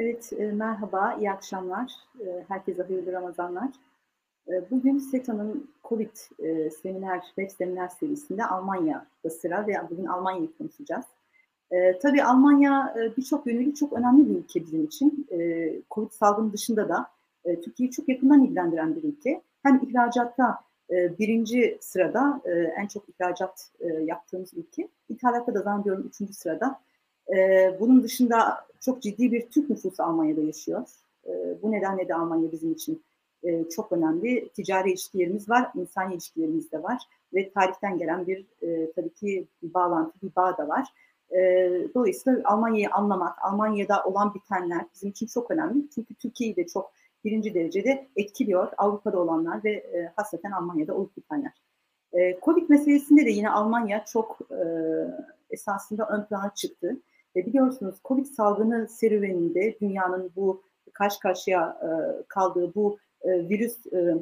Evet, e, merhaba, iyi akşamlar. E, herkese hayırlı Ramazanlar. E, bugün SETA'nın COVID seminer, web seminer serisinde Almanya'da sıra ve bugün Almanya'yı konuşacağız. Tabii Almanya birçok yönüyle çok önemli bir ülke bizim için. COVID salgını dışında da Türkiye'yi çok yakından ilgilendiren bir ülke. Hem ihracatta birinci sırada en çok ihracat yaptığımız ülke. İthalatta da zannediyorum üçüncü sırada. E, bunun dışında çok ciddi bir Türk nüfusu Almanya'da yaşıyor. E, bu nedenle de Almanya bizim için e, çok önemli. Ticari ilişkilerimiz var, insani ilişkilerimiz de var ve tarihten gelen bir e, tabii ki bir bağlantı, bir bağ da var. E, dolayısıyla Almanya'yı anlamak, Almanya'da olan bitenler bizim için çok önemli. Çünkü Türkiye'yi de çok birinci derecede etkiliyor Avrupa'da olanlar ve e, hasreten Almanya'da olup bitenler. E, Covid meselesinde de yine Almanya çok e, esasında ön plana çıktı. E, biliyorsunuz Covid salgını serüveninde dünyanın bu karşı karşıya e, kaldığı bu e, virüs e,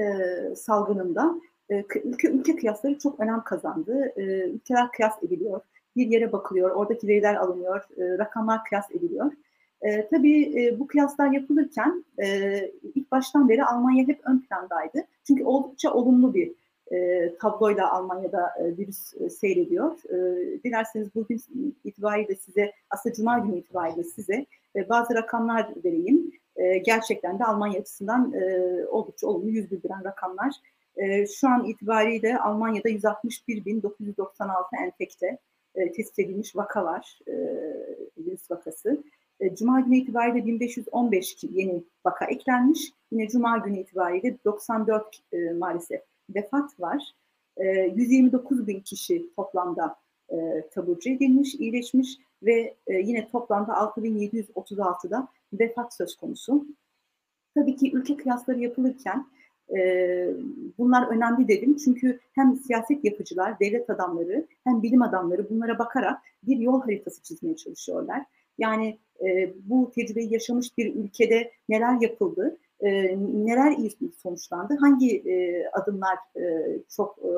e, salgınında e, ülke, ülke kıyasları çok önem kazandı. E, ülkeler kıyas ediliyor. Bir yere bakılıyor, oradaki veriler alınıyor, e, rakamlar kıyas ediliyor. E, tabii e, bu kıyaslar yapılırken e, ilk baştan beri Almanya hep ön plandaydı. Çünkü oldukça olumlu bir e, tabloyla Almanya'da e, virüs e, seyrediyor. E, dilerseniz bugün itibariyle size, aslında Cuma günü itibariyle size e, bazı rakamlar vereyim. E, gerçekten de Almanya açısından e, oldukça olumlu yüz bildiren rakamlar. E, şu an itibariyle Almanya'da 161.996 enfekte e, tespit edilmiş vaka var, e, virüs vakası. E, Cuma günü itibariyle 1515 yeni vaka eklenmiş. Yine Cuma günü itibariyle 94 e, maalesef vefat var. E, 129 bin kişi toplamda e, taburcu edilmiş, iyileşmiş ve e, yine toplamda 6736'da vefat söz konusu. Tabii ki ülke kıyasları yapılırken e, bunlar önemli dedim. Çünkü hem siyaset yapıcılar, devlet adamları hem bilim adamları bunlara bakarak bir yol haritası çizmeye çalışıyorlar. Yani e, bu tecrübeyi yaşamış bir ülkede neler yapıldı, e, neler iyi sonuçlandı, hangi e, adımlar e, çok e,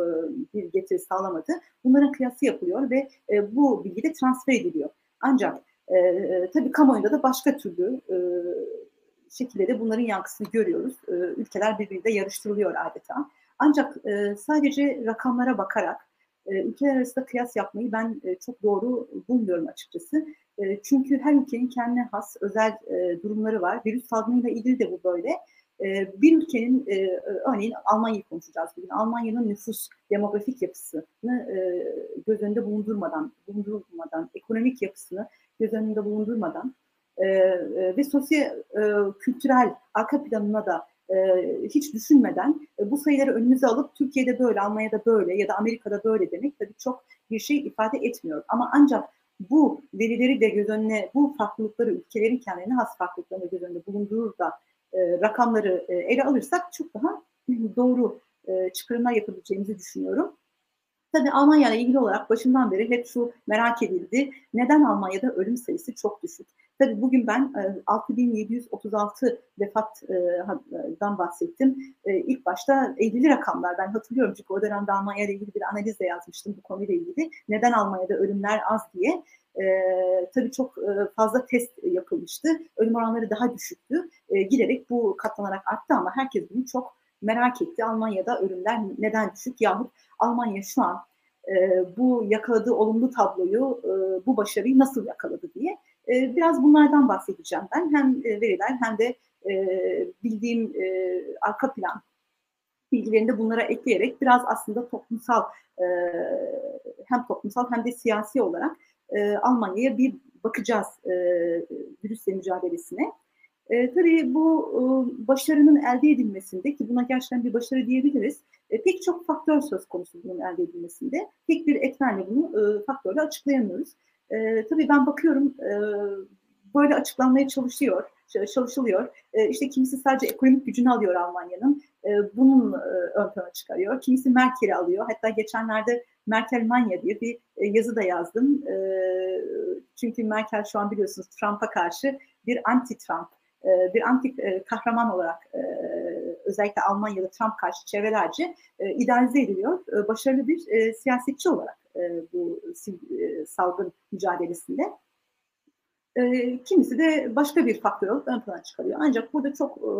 bir getiri sağlamadı bunların kıyası yapılıyor ve e, bu bilgi de transfer ediliyor. Ancak e, tabii kamuoyunda da başka türlü e, şekilde de bunların yankısını görüyoruz. E, ülkeler birbiriyle yarıştırılıyor adeta. Ancak e, sadece rakamlara bakarak e, ülkeler arasında kıyas yapmayı ben e, çok doğru bulmuyorum açıkçası. E, çünkü her ülkenin kendine has özel e, durumları var. Virüs salgınıyla ilgili de bu böyle. E, bir ülkenin, e, örneğin Almanya'yı konuşacağız bugün. Almanya'nın nüfus, demografik yapısını e, göz önünde bulundurmadan, bulundurmadan, ekonomik yapısını göz önünde bulundurmadan e, e, ve sosyo e, kültürel arka planına da e, hiç düşünmeden e, bu sayıları önümüze alıp Türkiye'de böyle, Almanya'da böyle ya da Amerika'da böyle demek tabii çok bir şey ifade etmiyor. Ama ancak bu verileri de göz önüne, bu farklılıkları, ülkelerin kendine has farklılıklarını göz önünde bulundurur da e, rakamları e, ele alırsak çok daha doğru e, çıkarımlar yapabileceğimizi düşünüyorum. Tabii Almanya ile ilgili olarak başından beri hep şu merak edildi. Neden Almanya'da ölüm sayısı çok düşük? Tabii bugün ben 6736 vefatdan bahsettim. İlk başta 50'li rakamlar ben hatırlıyorum çünkü o dönemde Almanya ile ilgili bir analiz de yazmıştım bu konuyla ilgili. Neden Almanya'da ölümler az diye. Ee, tabii çok fazla test yapılmıştı. Ölüm oranları daha düşüktü. Ee, giderek bu katlanarak arttı ama herkes bunu çok merak etti. Almanya'da ölümler neden düşük yahut Almanya şu an e, bu yakaladığı olumlu tabloyu, e, bu başarıyı nasıl yakaladı diye. E, biraz bunlardan bahsedeceğim ben. Hem e, veriler hem de e, bildiğim e, arka plan bilgilerini de bunlara ekleyerek biraz aslında toplumsal hem toplumsal hem de siyasi olarak Almanya'ya bir bakacağız e, virüsle mücadelesine. E, tabii bu e, başarının elde edilmesinde ki buna gerçekten bir başarı diyebiliriz. E, pek çok faktör söz konusu bunun elde edilmesinde. Tek bir etmenle bunu e, faktörle açıklayamıyoruz. E, tabii ben bakıyorum e, böyle açıklanmaya çalışıyor, çalışılıyor. E, işte kimisi sadece ekonomik gücünü alıyor Almanya'nın. E, bunun e, ön plana çıkarıyor. Kimisi Merkel'i alıyor. Hatta geçenlerde Merkel Manya diye bir e, yazı da yazdım. E, çünkü Merkel şu an biliyorsunuz Trump'a karşı bir anti-Trump e, bir antik e, kahraman olarak e, özellikle Almanya'da Trump karşı çevrelerce idealize ediliyor. Başarılı bir siyasetçi olarak bu salgın mücadelesinde. E, kimisi de başka bir faktör ön plana çıkarıyor. Ancak burada çok e,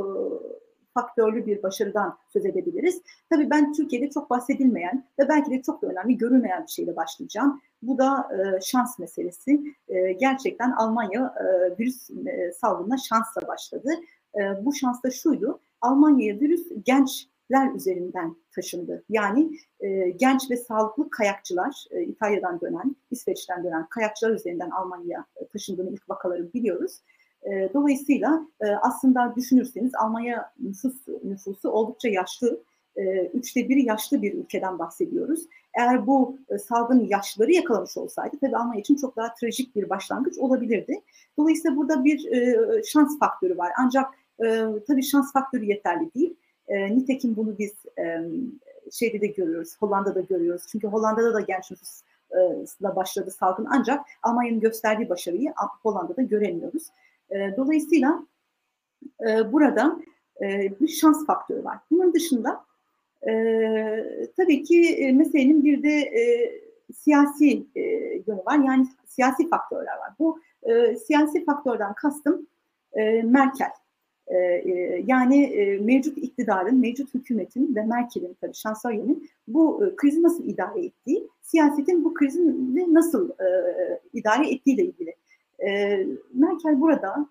faktörlü bir başarıdan söz edebiliriz. Tabii ben Türkiye'de çok bahsedilmeyen ve belki de çok da önemli görülmeyen bir şeyle başlayacağım. Bu da e, şans meselesi. E, gerçekten Almanya e, virüs e, salgınına şansla başladı. E, bu şans da şuydu. Almanya'ya virüs gençler üzerinden taşındı. Yani e, genç ve sağlıklı kayakçılar, e, İtalya'dan dönen, İsveç'ten dönen kayakçılar üzerinden Almanya'ya taşındığını ilk vakaları biliyoruz. E, dolayısıyla e, aslında düşünürseniz Almanya nüfus nüfusu oldukça yaşlı. E, üçte biri yaşlı bir ülkeden bahsediyoruz. Eğer bu e, salgın yaşlıları yakalamış olsaydı tabii Almanya için çok daha trajik bir başlangıç olabilirdi. Dolayısıyla burada bir e, şans faktörü var. Ancak e, tabii şans faktörü yeterli değil. E, nitekim bunu biz e, şeyde de görüyoruz, Hollanda'da görüyoruz. Çünkü Hollanda'da da genç nüfusla başladı salgın ancak Almanya'nın gösterdiği başarıyı Hollanda'da göremiyoruz. Dolayısıyla burada bir şans faktörü var. Bunun dışında tabii ki meselenin bir de siyasi yönü var. Yani siyasi faktörler var. Bu siyasi faktörden kastım Merkel. E, e, yani e, mevcut iktidarın, mevcut hükümetin ve Merkel'in tabii şansölyenin bu e, krizi nasıl idare ettiği, siyasetin bu krizi nasıl idare ettiğiyle ilgili. E, Merkel burada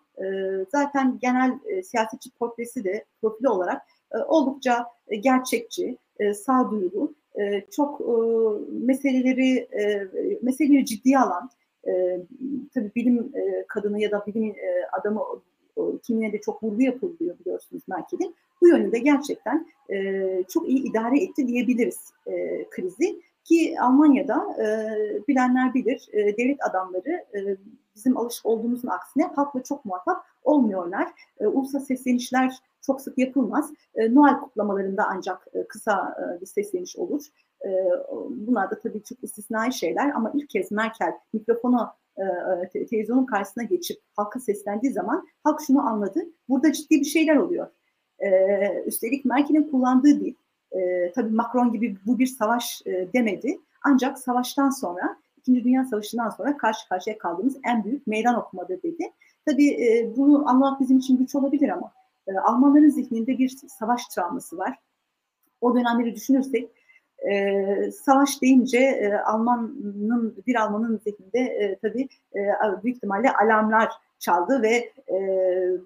zaten genel siyasetçi portresi de profili olarak oldukça gerçekçi, sağduyulu, çok meseleleri meseleleri ciddiye alan, tabii bilim kadını ya da bilim adamı kimine de çok vurgu yapılıyor biliyorsunuz Merkel'in. Bu yönünde gerçekten e, çok iyi idare etti diyebiliriz e, krizi. Ki Almanya'da e, bilenler bilir e, devlet adamları e, bizim alışık olduğumuzun aksine halkla çok muhatap olmuyorlar. E, ulusal seslenişler çok sık yapılmaz. E, Noel kutlamalarında ancak e, kısa e, bir sesleniş olur. E, bunlar da tabii çok istisnai şeyler ama ilk kez Merkel mikrofonu e, e televizyonun karşısına geçip halka seslendiği zaman halk şunu anladı. Burada ciddi bir şeyler oluyor. E, üstelik Merkel'in kullandığı dil, e, tabii Macron gibi bu bir savaş demedi. Ancak savaştan sonra, İkinci Dünya Savaşı'ndan sonra karşı karşıya kaldığımız en büyük meydan okumadır dedi. Tabii bunu anlamak bizim için güç olabilir ama Almanların zihninde bir savaş travması var. O dönemleri düşünürsek e, savaş deyince e, Alman'ın bir Alman'ın zihninde e, tabii e, büyük ihtimalle alarmlar çaldı ve e,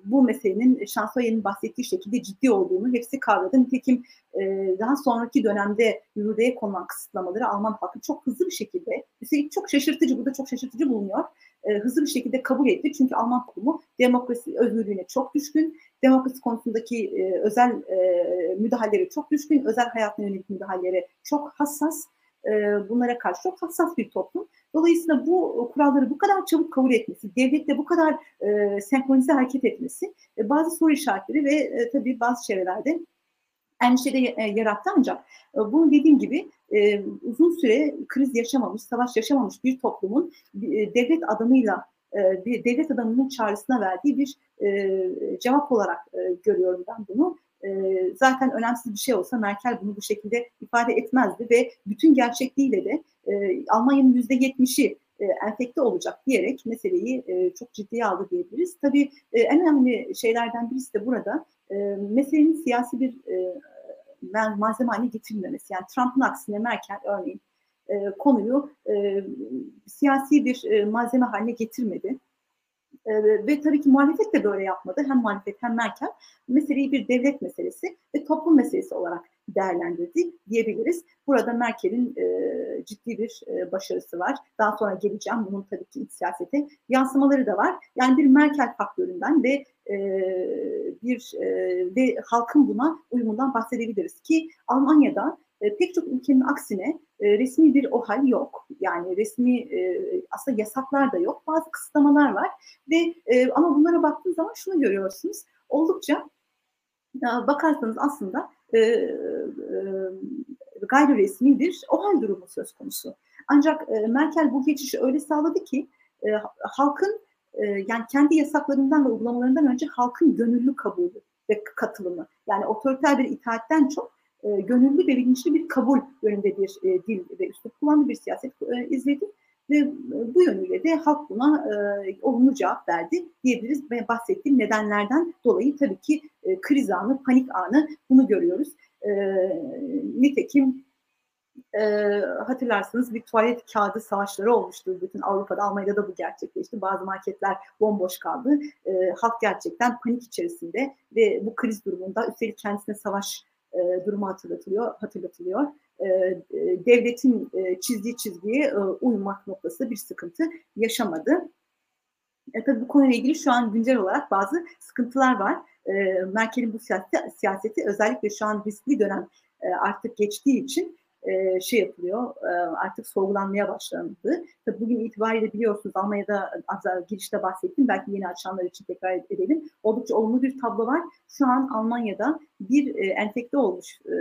bu meselenin Şansoyer'in bahsettiği şekilde ciddi olduğunu hepsi kavradı. Nitekim e, daha sonraki dönemde yürürlüğe konulan kısıtlamaları Alman halkı çok hızlı bir şekilde, üstelik çok şaşırtıcı, bu da çok şaşırtıcı bulunuyor, e, hızlı bir şekilde kabul etti. Çünkü Alman toplumu demokrasi özgürlüğüne çok düşkün, demokrasi konusundaki e, özel e, müdahaleleri çok düşkün, özel hayatına yönelik müdahalelere çok hassas, e, bunlara karşı çok hassas bir toplum. Dolayısıyla bu kuralları bu kadar çabuk kabul etmesi, devletle bu kadar e, senkronize hareket etmesi e, bazı soru işaretleri ve e, tabii bazı çevrelerde endişe de e, yarattı ancak e, bunu dediğim gibi e, uzun süre kriz yaşamamış, savaş yaşamamış bir toplumun e, devlet adamıyla e, bir devlet adamının çağrısına verdiği bir e, cevap olarak e, görüyorum ben bunu. E, zaten önemsiz bir şey olsa Merkel bunu bu şekilde ifade etmezdi ve bütün gerçekliğiyle de e, Almanya'nın yüzde yetmişi e, enfekte olacak diyerek meseleyi e, çok ciddiye aldı diyebiliriz. Tabii e, en önemli şeylerden birisi de burada e, meselenin siyasi bir e, malzeme haline getirilmemesi. Yani Trump'ın aksine Merkel örneğin e, konuyu e, siyasi bir e, malzeme haline getirmedi. E, ve tabii ki muhalefet de böyle yapmadı. Hem muhalefet hem Merkel meseleyi bir devlet meselesi ve toplum meselesi olarak değerlendirdi diyebiliriz. Burada Merkel'in e, ciddi bir e, başarısı var. Daha sonra geleceğim. Bunun tabii ki iç siyasete yansımaları da var. Yani bir Merkel faktöründen ve e, bir e, ve halkın buna uyumundan bahsedebiliriz ki Almanya'da e, pek çok ülkenin aksine e, resmi bir OHAL yok. Yani resmi e, aslında yasaklar da yok. Bazı kısıtlamalar var ve e, ama bunlara baktığınız zaman şunu görüyorsunuz. Oldukça e, bakarsanız aslında e, e, gayri resmi bir OHAL durumu söz konusu. Ancak e, Merkel bu geçişi öyle sağladı ki halkın yani kendi yasaklarından ve uygulamalarından önce halkın gönüllü kabulü ve katılımı. Yani otoriter bir itaatten çok e, gönüllü ve bilinçli bir kabul yönünde bir e, dil ve üslup kullandığı bir siyaset e, izledi. ve bu yönüyle de halk buna e, olumlu cevap verdi diyebiliriz ve bahsettiğim nedenlerden dolayı tabii ki e, kriz anı, panik anı bunu görüyoruz. E, nitekim e, hatırlarsınız bir tuvalet kağıdı savaşları olmuştu. Bütün Avrupa'da, Almanya'da da bu gerçekleşti. Bazı marketler bomboş kaldı. E, halk gerçekten panik içerisinde ve bu kriz durumunda üstelik kendisine savaş e, durumu hatırlatılıyor. hatırlatılıyor. E, devletin e, çizdiği çizgiye e, uymak noktası bir sıkıntı yaşamadı. E, tabii bu konuyla ilgili şu an güncel olarak bazı sıkıntılar var. E, Merkel'in bu siyaseti, siyaseti özellikle şu an riskli dönem e, artık geçtiği için e, şey yapılıyor e, artık sorgulanmaya başlandı. Tabii bugün itibariyle biliyorsunuz Almanya'da az girişte bahsettim belki yeni açanlar için tekrar edelim. Oldukça olumlu bir tablo var. Şu an Almanya'da bir e, enfekte olmuş, e,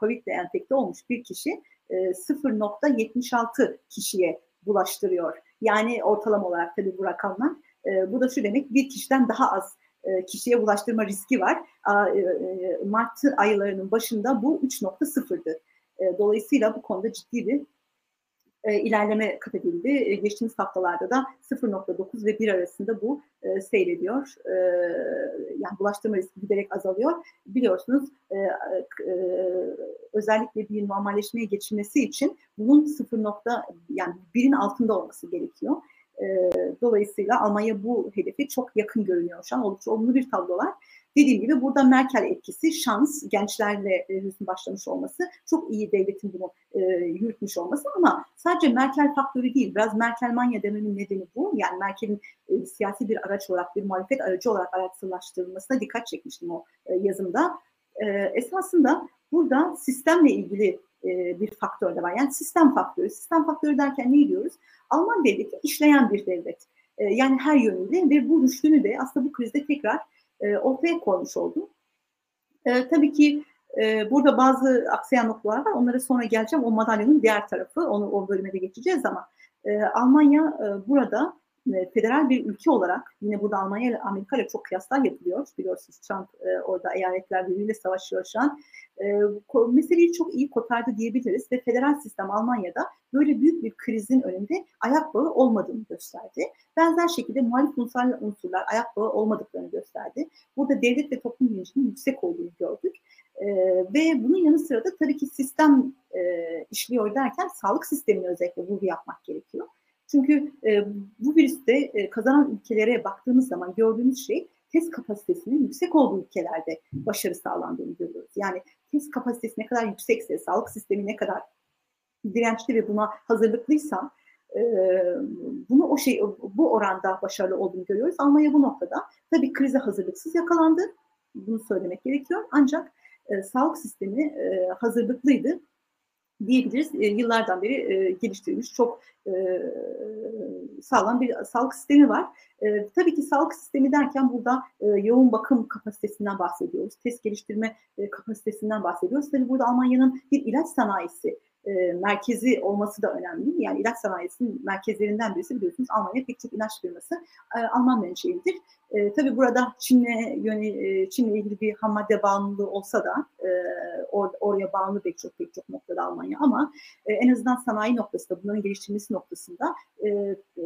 Covid ile enfekte olmuş bir kişi e, 0.76 kişiye bulaştırıyor. Yani ortalama olarak tabii bu rakamlar. E, bu da şu demek bir kişiden daha az e, kişiye bulaştırma riski var. E, e, Mart aylarının başında bu 3.0'dı. E, dolayısıyla bu konuda ciddi bir e, ilerleme kat edildi. E, geçtiğimiz haftalarda da 0.9 ve 1 arasında bu e, seyrediyor. E, yani bulaştırma riski giderek azalıyor. Biliyorsunuz e, e, özellikle bir normalleşmeye geçilmesi için bunun 0. yani 1'in altında olması gerekiyor. E, dolayısıyla Almanya bu hedefe çok yakın görünüyor şu an. Oldukça olumlu bir tablo var. Dediğim gibi burada Merkel etkisi, şans, gençlerle e, başlamış olması, çok iyi devletin bunu e, yürütmüş olması ama sadece Merkel faktörü değil, biraz Merkel manya dememin nedeni bu. Yani Merkel'in e, siyasi bir araç olarak, bir muhalefet aracı olarak araçsızlaştırılmasına dikkat çekmiştim o yazımda. Esasında burada sistemle ilgili bir faktör de var. Yani sistem faktörü. Sistem faktörü derken ne diyoruz? Alman devleti işleyen bir devlet. Yani her yönüyle ve bu rüştünü de aslında bu krizde tekrar e, ortaya koymuş oldum. E, tabii ki e, burada bazı aksayan noktalar var. Onlara sonra geleceğim. O madalyonun diğer tarafı. Onu o bölüme de geçeceğiz ama e, Almanya e, burada e, federal bir ülke olarak yine burada Almanya ile Amerika ile çok kıyaslar yapılıyor. Biliyorsunuz Trump e, orada eyaletler birbiriyle savaşıyor şu an. E, meseleyi çok iyi kotardı diyebiliriz ve federal sistem Almanya'da böyle büyük bir krizin önünde ayak bağı olmadığını gösterdi. Benzer şekilde muhalif unsurlar, unsurlar ayak bağı olmadıklarını gösterdi. Burada devlet ve toplum bilincinin yüksek olduğunu gördük. E, ve bunun yanı sıra da tabii ki sistem e, işliyor derken sağlık sistemine özellikle vurgu yapmak gerekiyor. Çünkü e, bu virüste e, kazanan ülkelere baktığımız zaman gördüğümüz şey test kapasitesinin yüksek olduğu ülkelerde başarı sağlandığını görüyoruz. Yani test kapasitesi ne kadar yüksekse, sağlık sistemi ne kadar dirençli ve buna hazırlıklıysa e, bunu o şey bu oranda başarılı olduğunu görüyoruz. Almanya bu noktada tabii krize hazırlıksız yakalandı. Bunu söylemek gerekiyor. Ancak e, sağlık sistemi e, hazırlıklıydı diyebiliriz. E, yıllardan beri e, geliştirilmiş çok e, sağlam bir sağlık sistemi var. E, tabii ki sağlık sistemi derken burada e, yoğun bakım kapasitesinden bahsediyoruz. Test geliştirme e, kapasitesinden bahsediyoruz. Tabii burada Almanya'nın bir ilaç sanayisi e, merkezi olması da önemli. Yani ilaç sanayisinin merkezlerinden birisi biliyorsunuz Almanya pek çok ilaç firması e, Alman menşelidir. E, tabii burada Çin'le yöne, e, Çin'le ilgili bir ham madde bağımlılığı olsa da e, or, oraya bağımlı pek çok pek çok noktada Almanya ama e, en azından sanayi noktasında bunların geliştirilmesi noktasında e, e,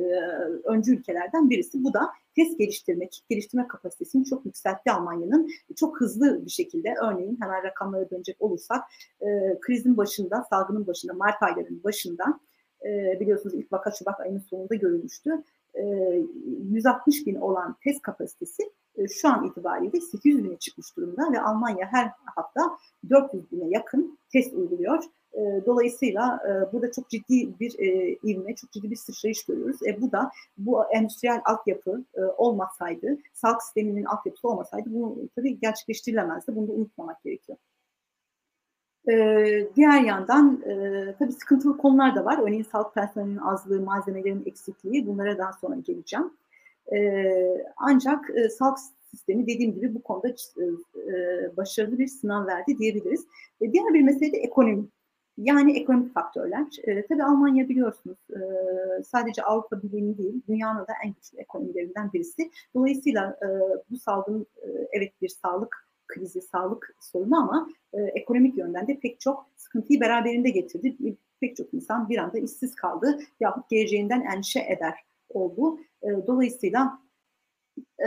öncü ülkelerden birisi. Bu da test geliştirme, kit geliştirme kapasitesini çok yükseltti Almanya'nın. Çok hızlı bir şekilde örneğin hemen rakamlara dönecek olursak e, krizin başında, salgının başında, Mart aylarının başında e, biliyorsunuz ilk vaka Şubat ayının sonunda görülmüştü. 160 bin olan test kapasitesi şu an itibariyle 800 bine çıkmış durumda ve Almanya her hafta 400 bine yakın test uyguluyor. Dolayısıyla burada çok ciddi bir ivme, çok ciddi bir sıçrayış görüyoruz. E, bu da bu endüstriyel altyapı olmasaydı, sağlık sisteminin altyapısı olmasaydı bu tabii gerçekleştirilemezdi. Bunu da unutmamak gerekiyor. Ee, diğer yandan e, tabii sıkıntılı konular da var. Örneğin sağlık personelinin azlığı, malzemelerin eksikliği. Bunlara daha sonra geleceğim. E, ancak e, sağlık sistemi dediğim gibi bu konuda e, başarılı bir sınav verdi diyebiliriz. E, diğer bir mesele de ekonomi. Yani ekonomik faktörler. E, tabii Almanya biliyorsunuz e, sadece Avrupa Birliği değil, dünyanın da en güçlü ekonomilerinden birisi. Dolayısıyla e, bu salgın e, evet bir sağlık krizi, sağlık sorunu ama e, ekonomik yönden de pek çok sıkıntıyı beraberinde getirdi. pek çok insan bir anda işsiz kaldı yahut geleceğinden endişe eder oldu. E, dolayısıyla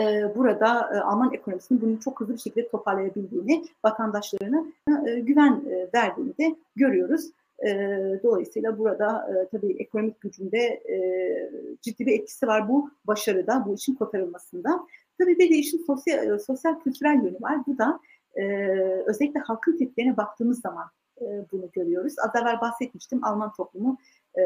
e, burada e, Alman ekonomisinin bunu çok hızlı bir şekilde toparlayabildiğini, vatandaşlarına e, güven e, verdiğini de görüyoruz. E, dolayısıyla burada e, tabii ekonomik gücünde e, ciddi bir etkisi var bu başarıda, bu işin kotarılmasında. Tabii bir de işin sosyal, e, sosyal kültürel yönü var. Bu da e, özellikle halkın tepkilerine baktığımız zaman e, bunu görüyoruz. Az evvel bahsetmiştim Alman toplumu e,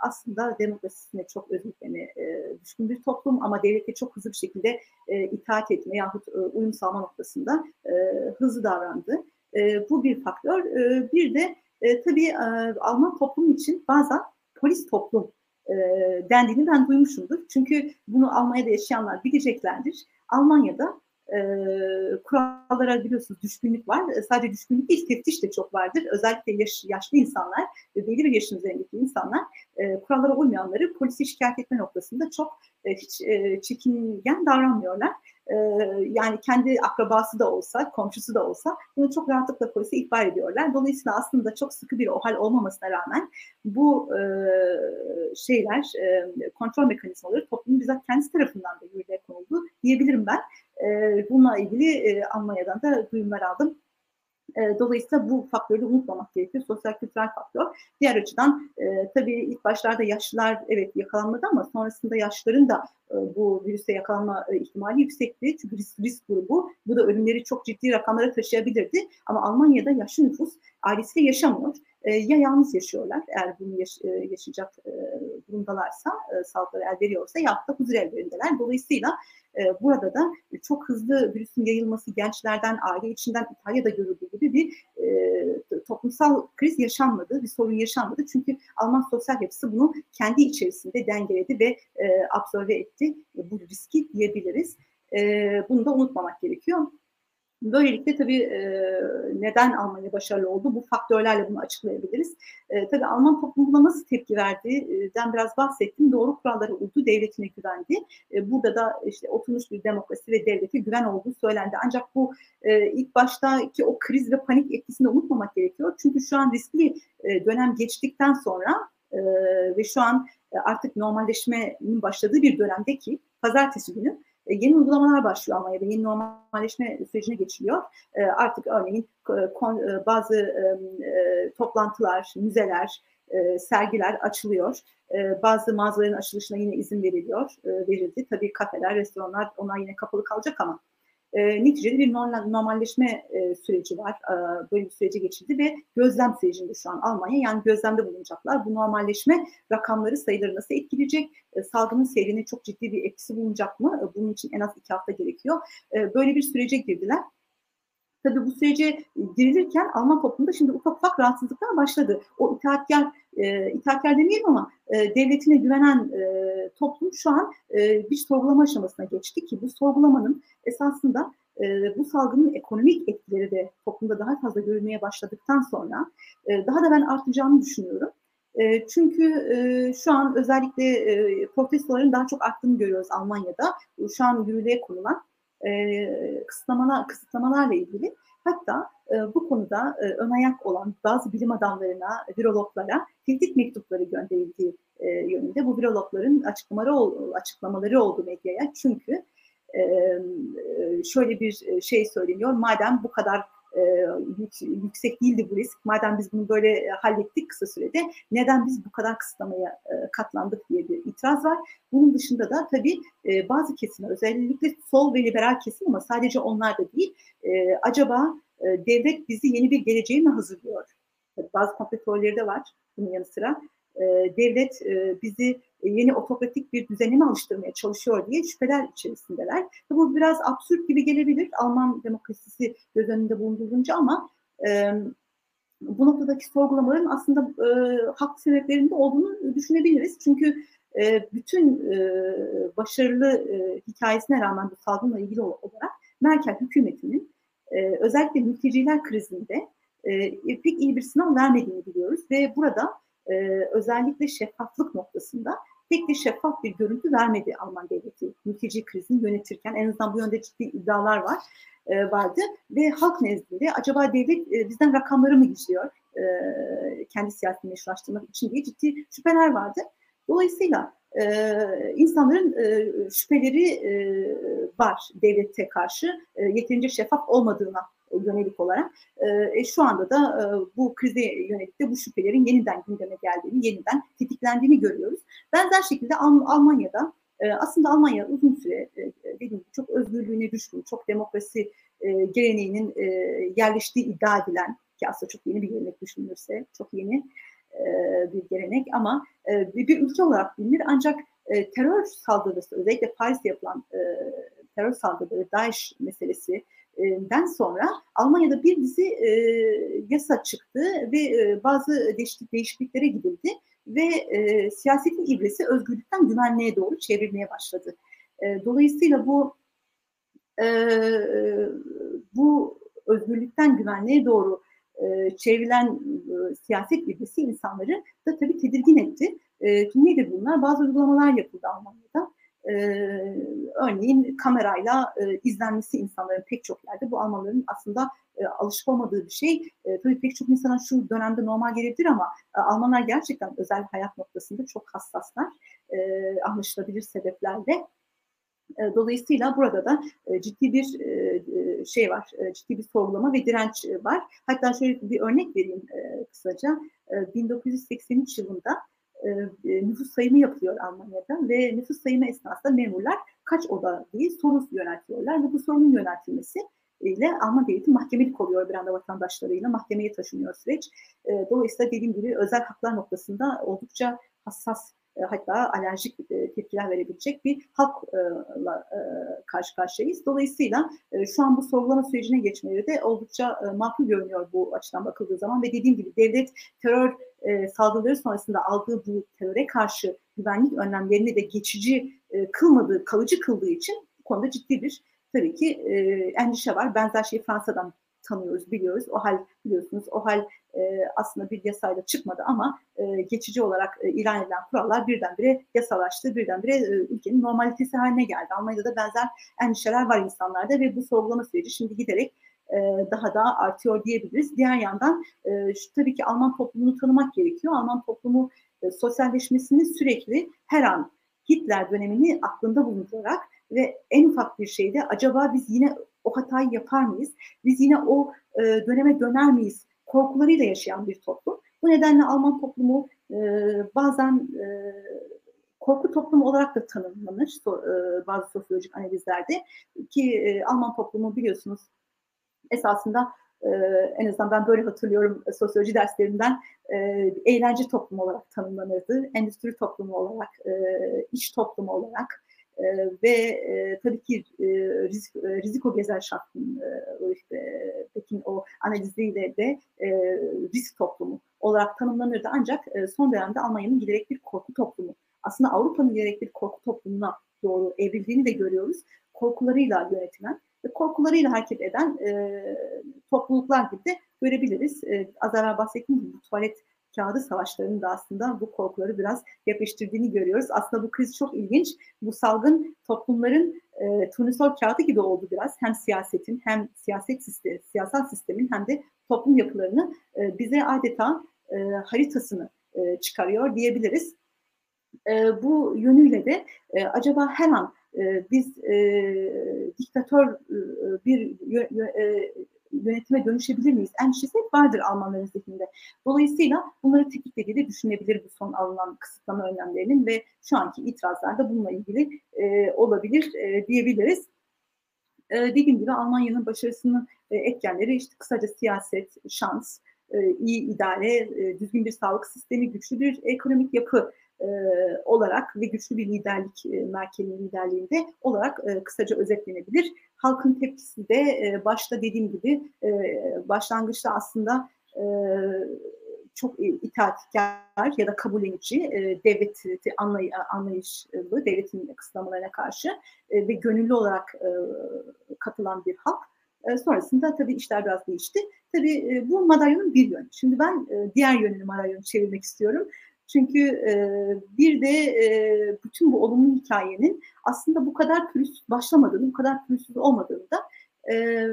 aslında demokrasisine çok özelliklerine e, düşkün bir toplum ama devlete çok hızlı bir şekilde e, itaat etme yahut e, uyum sağlama noktasında e, hızlı davrandı. E, bu bir faktör. E, bir de e, tabii e, Alman toplumu için bazen polis toplum e, dendiğini ben duymuşumdur. Çünkü bunu Almanya'da yaşayanlar bileceklerdir. Almanya'da e, kurallara biliyorsunuz düşkünlük var. E, sadece düşkünlük değil, teftiş de çok vardır. Özellikle yaş, yaşlı insanlar ve belli bir yaşın üzerindeki insanlar e, kurallara uymayanları polisi şikayet etme noktasında çok e, hiç e, çekingen davranmıyorlar. E, yani kendi akrabası da olsa, komşusu da olsa bunu çok rahatlıkla polise ihbar ediyorlar. Dolayısıyla aslında çok sıkı bir OHAL olmamasına rağmen bu e, şeyler, e, kontrol mekanizmaları toplumun bizzat kendisi tarafından da yürürlüğe konuldu diyebilirim ben. E, bununla ilgili e, Almanya'dan da duyumlar aldım. E, dolayısıyla bu faktörü unutmamak gerekiyor. Sosyal kültürel faktör. Diğer açıdan e, tabii ilk başlarda yaşlılar evet yakalanmadı ama sonrasında yaşlıların da e, bu virüse yakalanma e, ihtimali yüksekti. Çünkü risk, risk grubu. Bu da ölümleri çok ciddi rakamlara taşıyabilirdi. Ama Almanya'da yaşlı nüfus ailesiyle yaşamıyor. E, ya yalnız yaşıyorlar eğer bunu yaş, e, yaşayacak e, durumdalarsa, e, sağlıkları el veriyorsa ya da huzur evlerindeler. Dolayısıyla burada da çok hızlı virüsün yayılması gençlerden, aile içinden İtalya'da görüldüğü gibi bir toplumsal kriz yaşanmadı, bir sorun yaşanmadı. Çünkü Alman sosyal yapısı bunu kendi içerisinde dengeledi ve absorbe etti. E, bu riski diyebiliriz. Bunu da unutmamak gerekiyor. Böylelikle tabii e, neden Almanya başarılı oldu? Bu faktörlerle bunu açıklayabiliriz. E, tabii Alman toplumuna nasıl tepki verdiğinden biraz bahsettim. Doğru kurallara uydu, devletine güvendi. E, burada da işte oturmuş bir demokrasi ve devlete güven olduğu söylendi. Ancak bu e, ilk baştaki o kriz ve panik etkisini unutmamak gerekiyor. Çünkü şu an riskli e, dönem geçtikten sonra e, ve şu an e, artık normalleşmenin başladığı bir dönemdeki pazartesi günü e, yeni uygulamalar başlıyor Almanya'da. Yeni normalleşme sürecine geçiliyor. E, artık örneğin e, bazı toplantılar, müzeler, sergiler açılıyor. Bazı mağazaların açılışına yine izin veriliyor, verildi. Tabii kafeler, restoranlar onlar yine kapalı kalacak ama e, neticede bir normalleşme e, süreci var. E, böyle bir sürece geçildi ve gözlem sürecinde şu an Almanya. Yani gözlemde bulunacaklar. Bu normalleşme rakamları, sayıları nasıl etkileyecek? E, salgının seyrine çok ciddi bir etkisi bulunacak mı? E, bunun için en az iki hafta gerekiyor. E, böyle bir sürece girdiler. Tabii bu sürece girilirken Alman toplumunda şimdi ufak ufak rahatsızlıklar başladı. O itaatkar, e, itaatkar demeyelim ama e, devletine güvenen e, toplum şu an e, bir sorgulama aşamasına geçti ki bu sorgulamanın esasında e, bu salgının ekonomik etkileri de toplumda daha fazla görülmeye başladıktan sonra e, daha da ben artacağını düşünüyorum. E, çünkü e, şu an özellikle e, protestoların daha çok arttığını görüyoruz Almanya'da. Şu an yürürlüğe konulan e, kısıtlamalar, kısıtlamalarla ilgili hatta e, bu konuda e, ön ayak olan bazı bilim adamlarına, virologlara tehdit mektupları gönderildiği e, yönünde bu virologların açıklamaları, açıklamaları oldu medyaya. Çünkü e, e şöyle bir şey söyleniyor, madem bu kadar e, yüksek değildi bu risk. Madem biz bunu böyle e, hallettik kısa sürede neden biz bu kadar kısıtlamaya e, katlandık diye bir itiraz var. Bunun dışında da tabii e, bazı kesimler özellikle sol ve liberal kesim ama sadece onlar da değil. E, acaba e, devlet bizi yeni bir geleceğe mi hazırlıyor? Tabii bazı komplo de var bunun yanı sıra. E, devlet e, bizi yeni otokratik bir düzene mi alıştırmaya çalışıyor diye şüpheler içerisindeler. Bu biraz absürt gibi gelebilir Alman demokrasisi göz önünde bulundurulunca ama e, bu noktadaki sorgulamaların aslında e, haklı sebeplerinde olduğunu düşünebiliriz. Çünkü bütün başarılı hikayesine rağmen bu salgınla ilgili olarak Merkel hükümetinin özellikle mülteciler krizinde pek iyi bir sınav vermediğini biliyoruz ve burada e, özellikle şeffaflık noktasında pek de şeffaf bir görüntü vermedi Alman devleti mülteci krizini yönetirken. En azından bu yönde ciddi iddialar var e, vardı ve halk nezdinde acaba devlet e, bizden rakamları mı gizliyor? e, kendi siyasetini meşrulaştırmak için diye ciddi şüpheler vardı. Dolayısıyla e, insanların e, şüpheleri e, var devlete karşı e, yeterince şeffaf olmadığına yönelik olarak. E, şu anda da e, bu krize yönelik de bu şüphelerin yeniden gündeme geldiğini, yeniden tetiklendiğini görüyoruz. Benzer şekilde Alm Almanya'da e, aslında Almanya uzun süre e, dediğim gibi çok özgürlüğüne düşkün, çok demokrasi e, geleneğinin e, yerleştiği iddia edilen ki aslında çok yeni bir gelenek düşünülürse çok yeni e, bir gelenek ama e, bir ülke olarak bilinir ancak e, terör saldırısı özellikle Paris'te yapılan e, terör saldırıları, DAEŞ meselesinden sonra Almanya'da bir dizi e, yasa çıktı ve e, bazı değişiklik, değişikliklere gidildi ve e, siyasetin ibresi özgürlükten güvenliğe doğru çevrilmeye başladı. E, dolayısıyla bu e, bu özgürlükten güvenliğe doğru e, çevrilen e, siyaset ibresi insanları da tabii tedirgin etti. E, nedir bunlar? Bazı uygulamalar yapıldı Almanya'da. E, örneğin kamerayla e, izlenmesi insanların pek çok yerde. Bu Almanların aslında e, alışık olmadığı bir şey. E, tabii pek çok insana şu dönemde normal gelebilir ama e, Almanlar gerçekten özel hayat noktasında çok hassaslar. E, anlaşılabilir sebeplerle. E, dolayısıyla burada da e, ciddi bir e, şey var, ciddi bir sorgulama ve direnç var. Hatta şöyle bir örnek vereyim kısaca. 1983 yılında nüfus sayımı yapılıyor Almanya'da ve nüfus sayımı esnasında memurlar kaç oda diye soru yöneltiyorlar ve bu sorunun yöneltilmesi ile Alman devleti mahkemelik oluyor bir anda vatandaşlarıyla. Mahkemeye taşınıyor süreç. Dolayısıyla dediğim gibi özel haklar noktasında oldukça hassas e, hatta alerjik e, tepkiler verebilecek bir halkla e, karşı karşıyayız. Dolayısıyla şu an bu sorgulama sürecine geçmeleri de oldukça makul görünüyor bu açıdan bakıldığı zaman ve dediğim gibi devlet terör saldırıları sonrasında aldığı bu teröre karşı güvenlik önlemlerini de geçici kılmadığı, kalıcı kıldığı için bu konuda ciddi bir tabii ki endişe var. Benzer şeyi Fransa'dan tanıyoruz, biliyoruz. O hal biliyorsunuz, o hal e, aslında bir yasayla çıkmadı ama e, geçici olarak e, ilan edilen kurallar birdenbire yasalaştı, birdenbire e, ülkenin normalitesi haline geldi. Almanya'da da benzer endişeler var insanlarda ve bu sorgulama süreci şimdi giderek e, daha da artıyor diyebiliriz. Diğer yandan e, şu, tabii ki Alman toplumunu tanımak gerekiyor. Alman toplumu e, sosyalleşmesini sürekli her an Hitler dönemini aklında bulundurarak ve en ufak bir şeyde acaba biz yine o hatayı yapar mıyız? Biz yine o e, döneme döner miyiz? Korkularıyla yaşayan bir toplum. Bu nedenle Alman toplumu e, bazen e, korku toplumu olarak da tanımlanır e, bazı sosyolojik analizlerde ki e, Alman toplumu biliyorsunuz esasında e, en azından ben böyle hatırlıyorum e, sosyoloji derslerinden e, eğlence toplumu olarak tanımlanırdı, endüstri toplumu olarak, e, iş toplumu olarak e, ve e, tabii ki e, risk, e, Risikogesellschaften e, işte, Pekin o analiziyle de e, risk toplumu olarak tanımlanırdı. Ancak e, son dönemde Almanya'nın giderek bir korku toplumu, aslında Avrupa'nın giderek bir korku toplumuna doğru evrildiğini de görüyoruz. Korkularıyla yönetilen korkularıyla hareket eden e, topluluklar gibi de görebiliriz. E, az evvel bahsettiğim gibi tuvalet kağıdı savaşlarının da aslında bu korkuları biraz yapıştırdığını görüyoruz. Aslında bu kriz çok ilginç. Bu salgın toplumların e, turnusol kağıdı gibi oldu biraz. Hem siyasetin hem siyaset sistemi, siyasal sistemin hem de toplum yapılarını e, bize adeta e, haritasını e, çıkarıyor diyebiliriz. E, bu yönüyle de e, acaba her an e, biz e, diktatör e, bir e, yönetime dönüşebilir miyiz? Endişesi hep vardır Almanların zihninde. Dolayısıyla bunları tetiklediği de düşünebilir bu son alınan kısıtlama önlemlerinin ve şu anki itirazlar da bununla ilgili e, olabilir e, diyebiliriz. E, dediğim gibi Almanya'nın başarısının e, etkenleri işte kısaca siyaset, şans, e, iyi idare, e, düzgün bir sağlık sistemi, güçlü bir ekonomik yapı e, olarak ve güçlü bir liderlik, e, Merkel'in liderliğinde olarak e, kısaca özetlenebilir. Halkın tepkisi de e, başta dediğim gibi başlangıçta aslında çok itaatkar ya da kabullenici e, devleti anlay anlayışlı, devletin kısıtlamalarına karşı ve gönüllü olarak katılan bir halk. Sonrasında tabii işler biraz değişti. Tabii bu madalyonun bir yönü. Şimdi ben diğer yönünü madalyonu çevirmek istiyorum. Çünkü e, bir de e, bütün bu olumlu hikayenin aslında bu kadar pürüzsüz başlamadığını, bu kadar pürüzsüz olmadığını da e,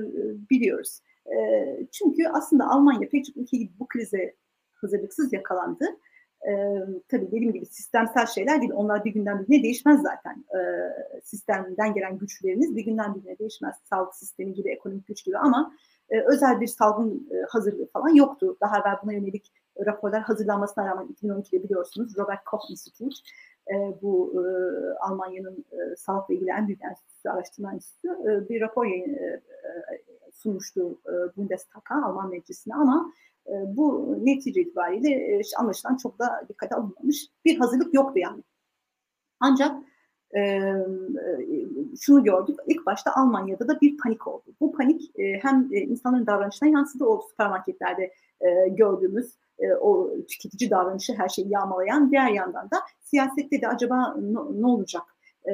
biliyoruz. E, çünkü aslında Almanya pek çok ülke gibi bu krize hazırlıksız yakalandı. E, tabii dediğim gibi sistemsel şeyler değil. Onlar bir günden birine değişmez zaten. E, sistemden gelen güçleriniz bir günden birine değişmez. Sağlık sistemi gibi, ekonomik güç gibi ama e, özel bir salgın e, hazırlığı falan yoktu. Daha evvel buna yönelik raporlar hazırlanmasına rağmen 2012'de biliyorsunuz Robert Koch Institute e, bu e, Almanya'nın e, sağlıkla ilgili en büyük enstitüsü, araştırma enstitüsü e, bir rapor yayın, e, e sunmuştu e, Bundestag'a, Alman meclisine ama e, bu netice itibariyle e, anlaşılan çok da dikkate alınmamış bir hazırlık yoktu yani. Ancak e, şunu gördük. İlk başta Almanya'da da bir panik oldu. Bu panik e, hem e, insanların davranışına yansıdı. O süpermarketlerde e, gördüğümüz e, o tüketici davranışı her şeyi yağmalayan. Diğer yandan da siyasette de acaba ne, olacak e,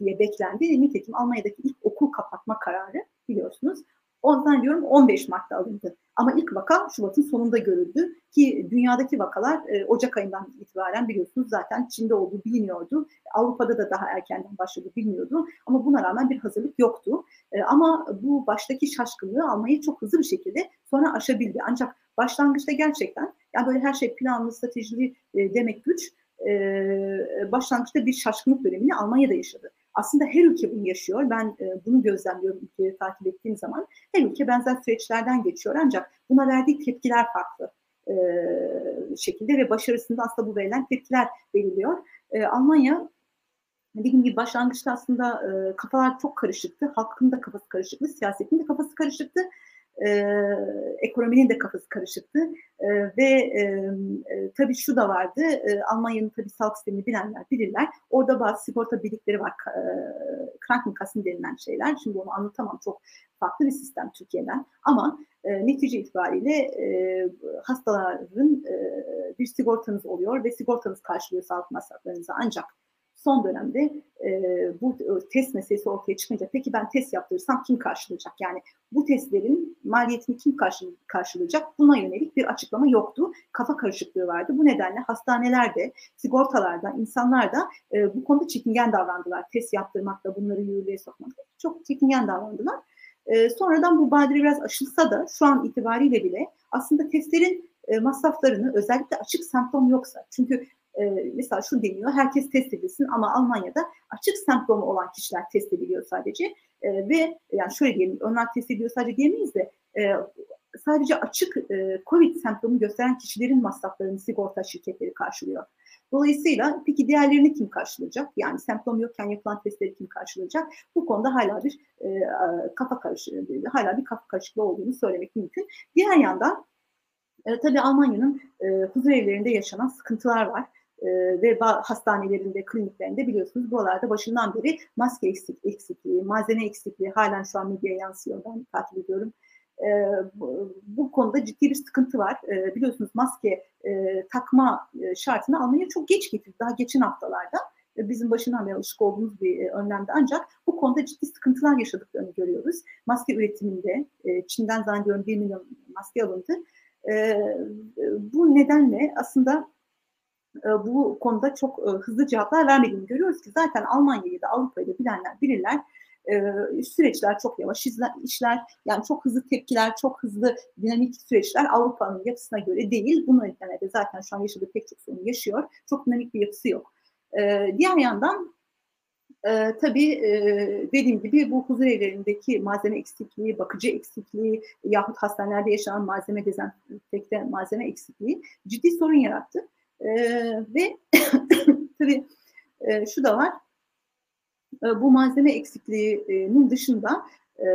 diye beklendi. Nitekim Almanya'daki ilk okul kapatma kararı biliyorsunuz Ondan diyorum 15 Mart'ta alındı. Ama ilk vaka Şubat'ın sonunda görüldü ki dünyadaki vakalar e, Ocak ayından itibaren biliyorsunuz zaten Çin'de olduğu biliniyordu. Avrupa'da da daha erkenden başladı bilmiyordu ama buna rağmen bir hazırlık yoktu. Ama bu baştaki şaşkınlığı almayı çok hızlı bir şekilde sonra aşabildi. Ancak başlangıçta gerçekten yani böyle her şey planlı, stratejili e, demek güç. E, başlangıçta bir şaşkınlık dönemini Almanya'da yaşadı. Aslında her ülke bunu yaşıyor. Ben e, bunu gözlemliyorum ülkeleri takip ettiğim zaman. Her ülke benzer süreçlerden geçiyor ancak buna verdiği tepkiler farklı e, şekilde ve başarısında aslında bu verilen tepkiler belirliyor. E, Almanya dediğim gibi başlangıçta aslında e, kafalar çok karışıktı. Halkın da kafası karışıktı, siyasetin de kafası karışıktı e, ekonominin de kafası karışıktı. E, ve e, e, tabii şu da vardı e, Almanya'nın tabii sağlık sistemini bilenler bilirler. Orada bazı sigorta birlikleri var e, Krankenkassen denilen şeyler. Şimdi onu anlatamam çok farklı bir sistem Türkiye'den. Ama e, netice itibariyle e, hastaların e, bir sigortanız oluyor ve sigortanız karşılıyor sağlık masraflarınızı. Ancak son dönemde e, bu test meselesi ortaya çıkınca peki ben test yaptırırsam kim karşılayacak? Yani bu testlerin maliyetini kim karşılayacak? Buna yönelik bir açıklama yoktu. Kafa karışıklığı vardı. Bu nedenle hastanelerde, sigortalarda, insanlar da e, bu konuda çekingen davrandılar. Test yaptırmakta, bunları yürürlüğe sokmakta çok çekingen davrandılar. E, sonradan bu badire biraz aşılsa da şu an itibariyle bile aslında testlerin masraflarını özellikle açık semptom yoksa çünkü e, mesela şu deniyor, herkes test edilsin ama Almanya'da açık semptomu olan kişiler test ediliyor sadece e, ve yani şöyle diyelim, onlar test ediliyor sadece diyemeyiz de e, sadece açık e, COVID semptomu gösteren kişilerin masraflarını sigorta şirketleri karşılıyor. Dolayısıyla peki diğerlerini kim karşılayacak? Yani semptom yokken yapılan testleri kim karşılayacak? Bu konuda hala bir e, kafa karışıklığı, hala bir kafa karışıklığı olduğunu söylemek mümkün. Diğer yandan e, tabii Almanya'nın e, huzur evlerinde yaşanan sıkıntılar var e, ve hastanelerinde, kliniklerinde biliyorsunuz buralarda başından beri maske eksik, eksikliği, malzeme eksikliği halen şu an medyaya yansıyor. Ben takip ediyorum. E, bu, bu konuda ciddi bir sıkıntı var. E, biliyorsunuz maske e, takma e, şartını Almanya çok geç getirdi. Daha geçen haftalarda e, bizim başından beri alışık olduğumuz bir e, önlemde ancak bu konuda ciddi sıkıntılar yaşadıklarını görüyoruz. Maske üretiminde Çin'den zannediyorum 1 milyon maske alındı. Bu nedenle aslında bu konuda çok e, hızlı cevaplar vermediğini görüyoruz ki zaten Almanya'yı da Avrupa'yı da bilenler bilirler. E, süreçler çok yavaş işler yani çok hızlı tepkiler, çok hızlı dinamik süreçler Avrupa'nın yapısına göre değil. Bu nedenle de zaten şu an yaşadığı pek çok sorun yaşıyor. Çok dinamik bir yapısı yok. diğer yandan e, tabii e, dediğim gibi bu huzur evlerindeki malzeme eksikliği, bakıcı eksikliği yahut hastanelerde yaşanan malzeme dezenfekte malzeme eksikliği ciddi sorun yarattı. E, ve tabii e, şu da var, e, bu malzeme eksikliğinin dışında e,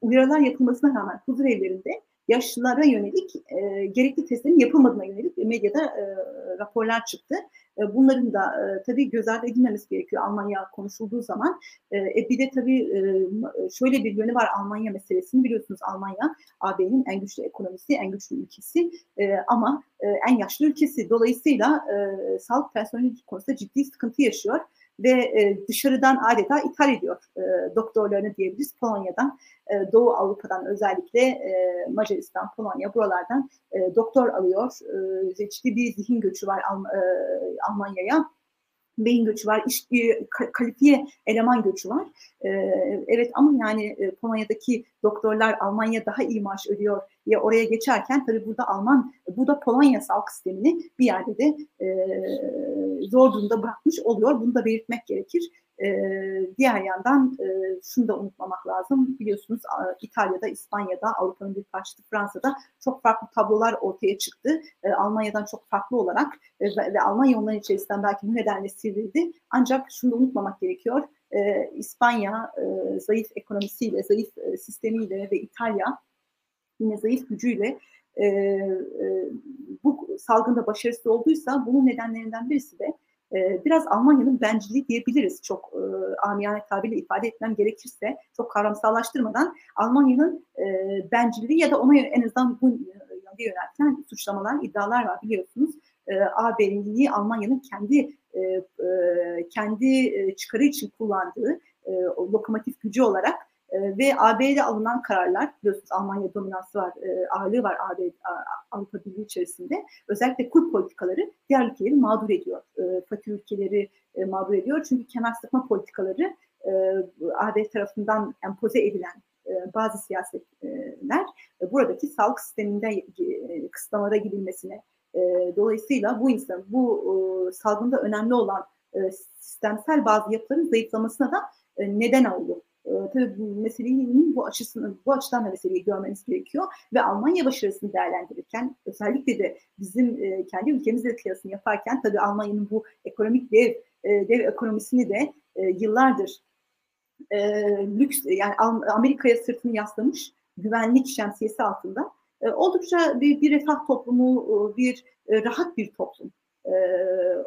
uyarılar yapılmasına rağmen huzur evlerinde yaşlılara yönelik e, gerekli testlerin yapılmadığına yönelik medyada e, raporlar çıktı. E, bunların da e, tabii göz ardı edilmemesi gerekiyor Almanya konuşulduğu zaman. E, e bir de tabii e, şöyle bir yönü var Almanya meselesini biliyorsunuz Almanya AB'nin en güçlü ekonomisi, en güçlü ülkesi e, ama e, en yaşlı ülkesi. Dolayısıyla e, sağlık personeli konusunda ciddi sıkıntı yaşıyor ve e, dışarıdan adeta ithal ediyor e, doktorlarını diyebiliriz Polonya'dan, e, Doğu Avrupa'dan özellikle Macaristan, Polonya buralardan doktor alıyor. E, ciddi bir zihin göçü var Alm- Almanya'ya. Beyin göçü var, iş, e, kalifiye eleman göçü var. E, evet ama yani e, Polonya'daki doktorlar Almanya daha iyi maaş ödüyor ya oraya geçerken tabii burada Alman, bu da Polonya sağlık sistemini bir yerde de zor durumda bırakmış oluyor. Bunu da belirtmek gerekir. Diğer yandan şunu da unutmamak lazım. Biliyorsunuz İtalya'da, İspanya'da, Avrupa'nın bir parçası Fransa'da çok farklı tablolar ortaya çıktı. Almanya'dan çok farklı olarak ve, Almanya onların içerisinden belki bu nedenle sivrildi. Ancak şunu da unutmamak gerekiyor. İspanya zayıf ekonomisiyle, zayıf sistemiyle ve İtalya yine zayıf gücüyle bu salgında başarısız olduysa bunun nedenlerinden birisi de e, biraz Almanya'nın bencilliği diyebiliriz çok e, amiyane tabirle ifade etmem gerekirse çok kavramsallaştırmadan Almanya'nın e, bencilliği ya da ona en azından bu yönde yöneltilen suçlamalar, iddialar var biliyorsunuz. E, AB'nin Almanya'nın kendi e, e, kendi çıkarı için kullandığı e, lokomotif gücü olarak e, ve AB'de alınan kararlar, biliyorsunuz Almanya dominansı var, e, ağırlığı var AB, Avrupa Birliği içerisinde. Özellikle kur politikaları diğer ülkeleri mağdur ediyor. E, fakir ülkeleri e, mağdur ediyor. Çünkü kenar sıkma politikaları e, AB tarafından empoze edilen bazı siyasetler buradaki sağlık sisteminde kısıtlamalara gidilmesine, dolayısıyla bu insan, bu salgında önemli olan sistemsel bazı yapıların zayıflamasına da neden oldu e, tabii bu meselenin bu açısını, bu açıdan da meseleyi görmeniz gerekiyor ve Almanya başarısını değerlendirirken özellikle de bizim e, kendi ülkemizle kıyasını yaparken tabii Almanya'nın bu ekonomik dev e, dev ekonomisini de e, yıllardır lüks yani Amerika'ya sırtını yaslamış güvenlik şemsiyesi altında oldukça bir, bir refah toplumu, bir rahat bir toplum e,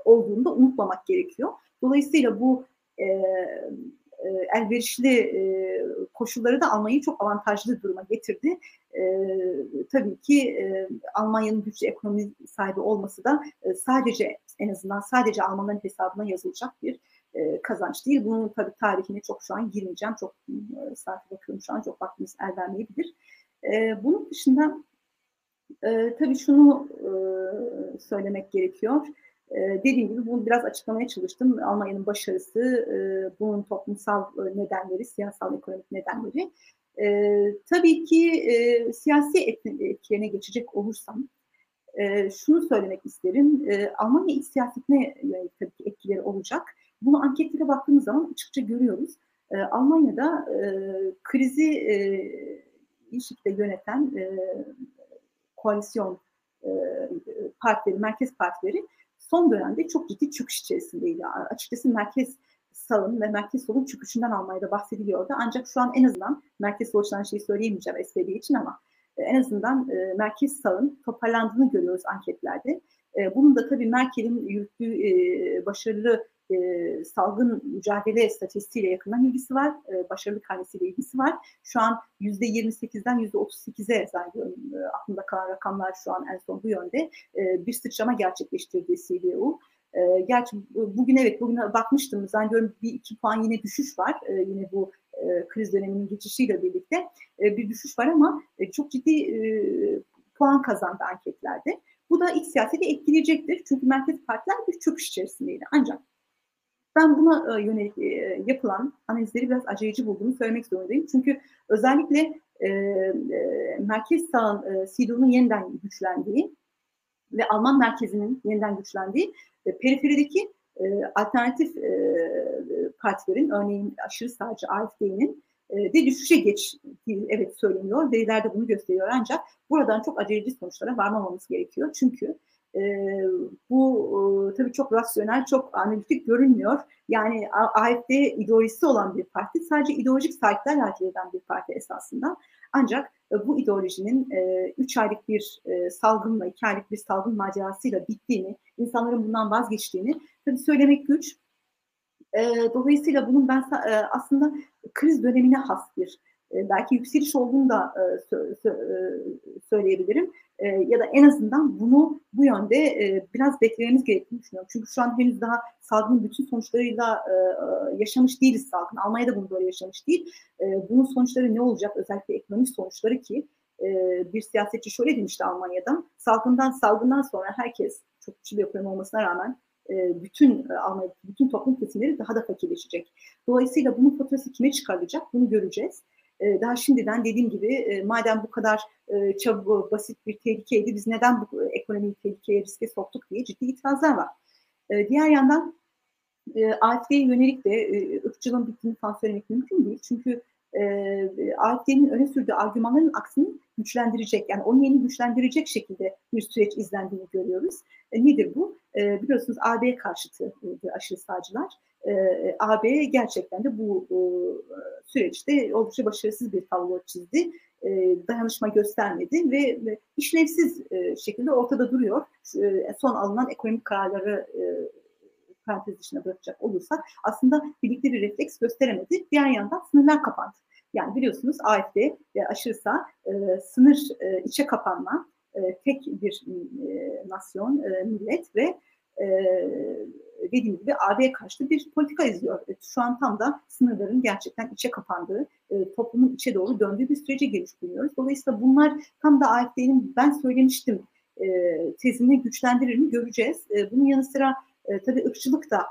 olduğunu da unutmamak gerekiyor. Dolayısıyla bu e, elverişli e, koşulları da Almanya'yı çok avantajlı duruma getirdi. E, tabii ki Almanya'nın güçlü ekonomi sahibi olması da sadece en azından sadece Almanların hesabına yazılacak bir kazanç değil. Bunun tabii tarihine çok şu an girmeyeceğim. Çok e, bakıyorum şu an çok vaktimiz el vermeyebilir. Bunun dışında tabii şunu söylemek gerekiyor. E, dediğim gibi bunu biraz açıklamaya çalıştım. Almanya'nın başarısı, e, bunun toplumsal e, nedenleri, siyasal ekonomik nedenleri. E, tabii ki e, siyasi etkilerine geçecek olursam, şunu söylemek isterim. Almanya iç siyasetine yönelik tabii ki etkileri olacak. Bunu anketlere baktığımız zaman açıkça görüyoruz. Almanya'da krizi iyi şekilde yöneten koalisyon partileri, merkez partileri son dönemde çok ciddi çöküş içerisindeydi. Açıkçası merkez sağın ve merkez solun çöküşünden Almanya'da bahsediliyordu. Ancak şu an en azından merkez soluştan şeyi söyleyemeyeceğim SPD için ama e, en azından e, merkez sağın toparlandığını görüyoruz anketlerde. E, bunun da tabii Merkel'in yürüttüğü e, başarılı e, salgın mücadele statistiğiyle yakından ilgisi var. E, başarılı karnesiyle ilgisi var. Şu an %28'den %38'e zannediyorum e, aklımda kalan rakamlar şu an en son bu yönde. E, bir sıçrama gerçekleştirdi CDU. E, gerçi bugün evet bugün bakmıştım zannediyorum bir iki puan yine düşüş var. E, yine bu e, kriz döneminin geçişiyle birlikte e, bir düşüş var ama e, çok ciddi e, puan kazandı anketlerde. Bu da iç siyaseti etkileyecektir. Çünkü merkez partiler bir çöküş içerisindeydi. Ancak ben buna e, yönelik e, yapılan analizleri biraz acayıcı bulduğumu söylemek zorundayım. Çünkü özellikle e, merkez sağın e, CDU'nun yeniden güçlendiği ve Alman merkezinin yeniden güçlendiği periferideki alternatif partilerin örneğin aşırı sağcı AFD'nin de düşüşe geç evet söyleniyor. Veriler de bunu gösteriyor ancak buradan çok acayip sonuçlara varmamamız gerekiyor. Çünkü e, bu e, tabii çok rasyonel, çok analitik görünmüyor. Yani AFD ideolojisi olan bir parti, sadece ideolojik sahipler hareket eden bir parti esasında. Ancak e, bu ideolojinin 3 e, aylık bir e, salgınla, 2 aylık bir salgın macerasıyla bittiğini, insanların bundan vazgeçtiğini tabii söylemek güç. E, dolayısıyla bunun ben e, aslında kriz dönemine has bir e, belki yükseliş olduğunu da e, sö sö e, söyleyebilirim. E, ya da en azından bunu bu yönde e, biraz beklememiz gerektiğini düşünüyorum. Çünkü şu an henüz daha salgının bütün sonuçlarıyla e, e, yaşamış değiliz salgın. Almanya'da bunu böyle yaşamış değil. E, bunun sonuçları ne olacak? Özellikle ekonomik sonuçları ki e, bir siyasetçi şöyle demişti Almanya'dan. Salgından salgından sonra herkes çok güçlü bir ekonomi olmasına rağmen e, bütün Almanya, bütün toplum kesimleri daha da fakirleşecek. Dolayısıyla bunun faturası kime çıkarılacak bunu göreceğiz. Daha şimdiden dediğim gibi madem bu kadar çabuk, basit bir tehlikeydi biz neden bu ekonomiyi tehlikeye riske soktuk diye ciddi itirazlar var. Diğer yandan AFD'ye yönelik de ırkçılığın bittiğini falan söylemek mümkün değil. Çünkü e, AFD'nin öne sürdüğü argümanların aksini güçlendirecek, yani onun yerini güçlendirecek şekilde bir süreç izlendiğini görüyoruz. E, nedir bu? E, biliyorsunuz AB karşıtı e, aşırı sağcılar. E, AB gerçekten de bu e, süreçte oldukça başarısız bir tablo çizdi. E, dayanışma göstermedi ve, ve işlevsiz e, şekilde ortada duruyor. E, son alınan ekonomik kararları e, parantez dışına bırakacak olursak aslında birlikte bir refleks gösteremedi. Diğer yandan sınırlar kapandı. Yani biliyorsunuz AFD e, aşırı sağ e, sınır e, içe kapanma, e, tek bir e, nasyon, e, millet ve dediğim gibi AB karşıtı bir politika izliyor. Şu an tam da sınırların gerçekten içe kapandığı, toplumun içe doğru döndüğü bir sürece girmiş bulunuyoruz. Dolayısıyla bunlar tam da AFD'nin ben söylemiştim tezini güçlendirir mi göreceğiz. Bunun yanı sıra tabii ırkçılık da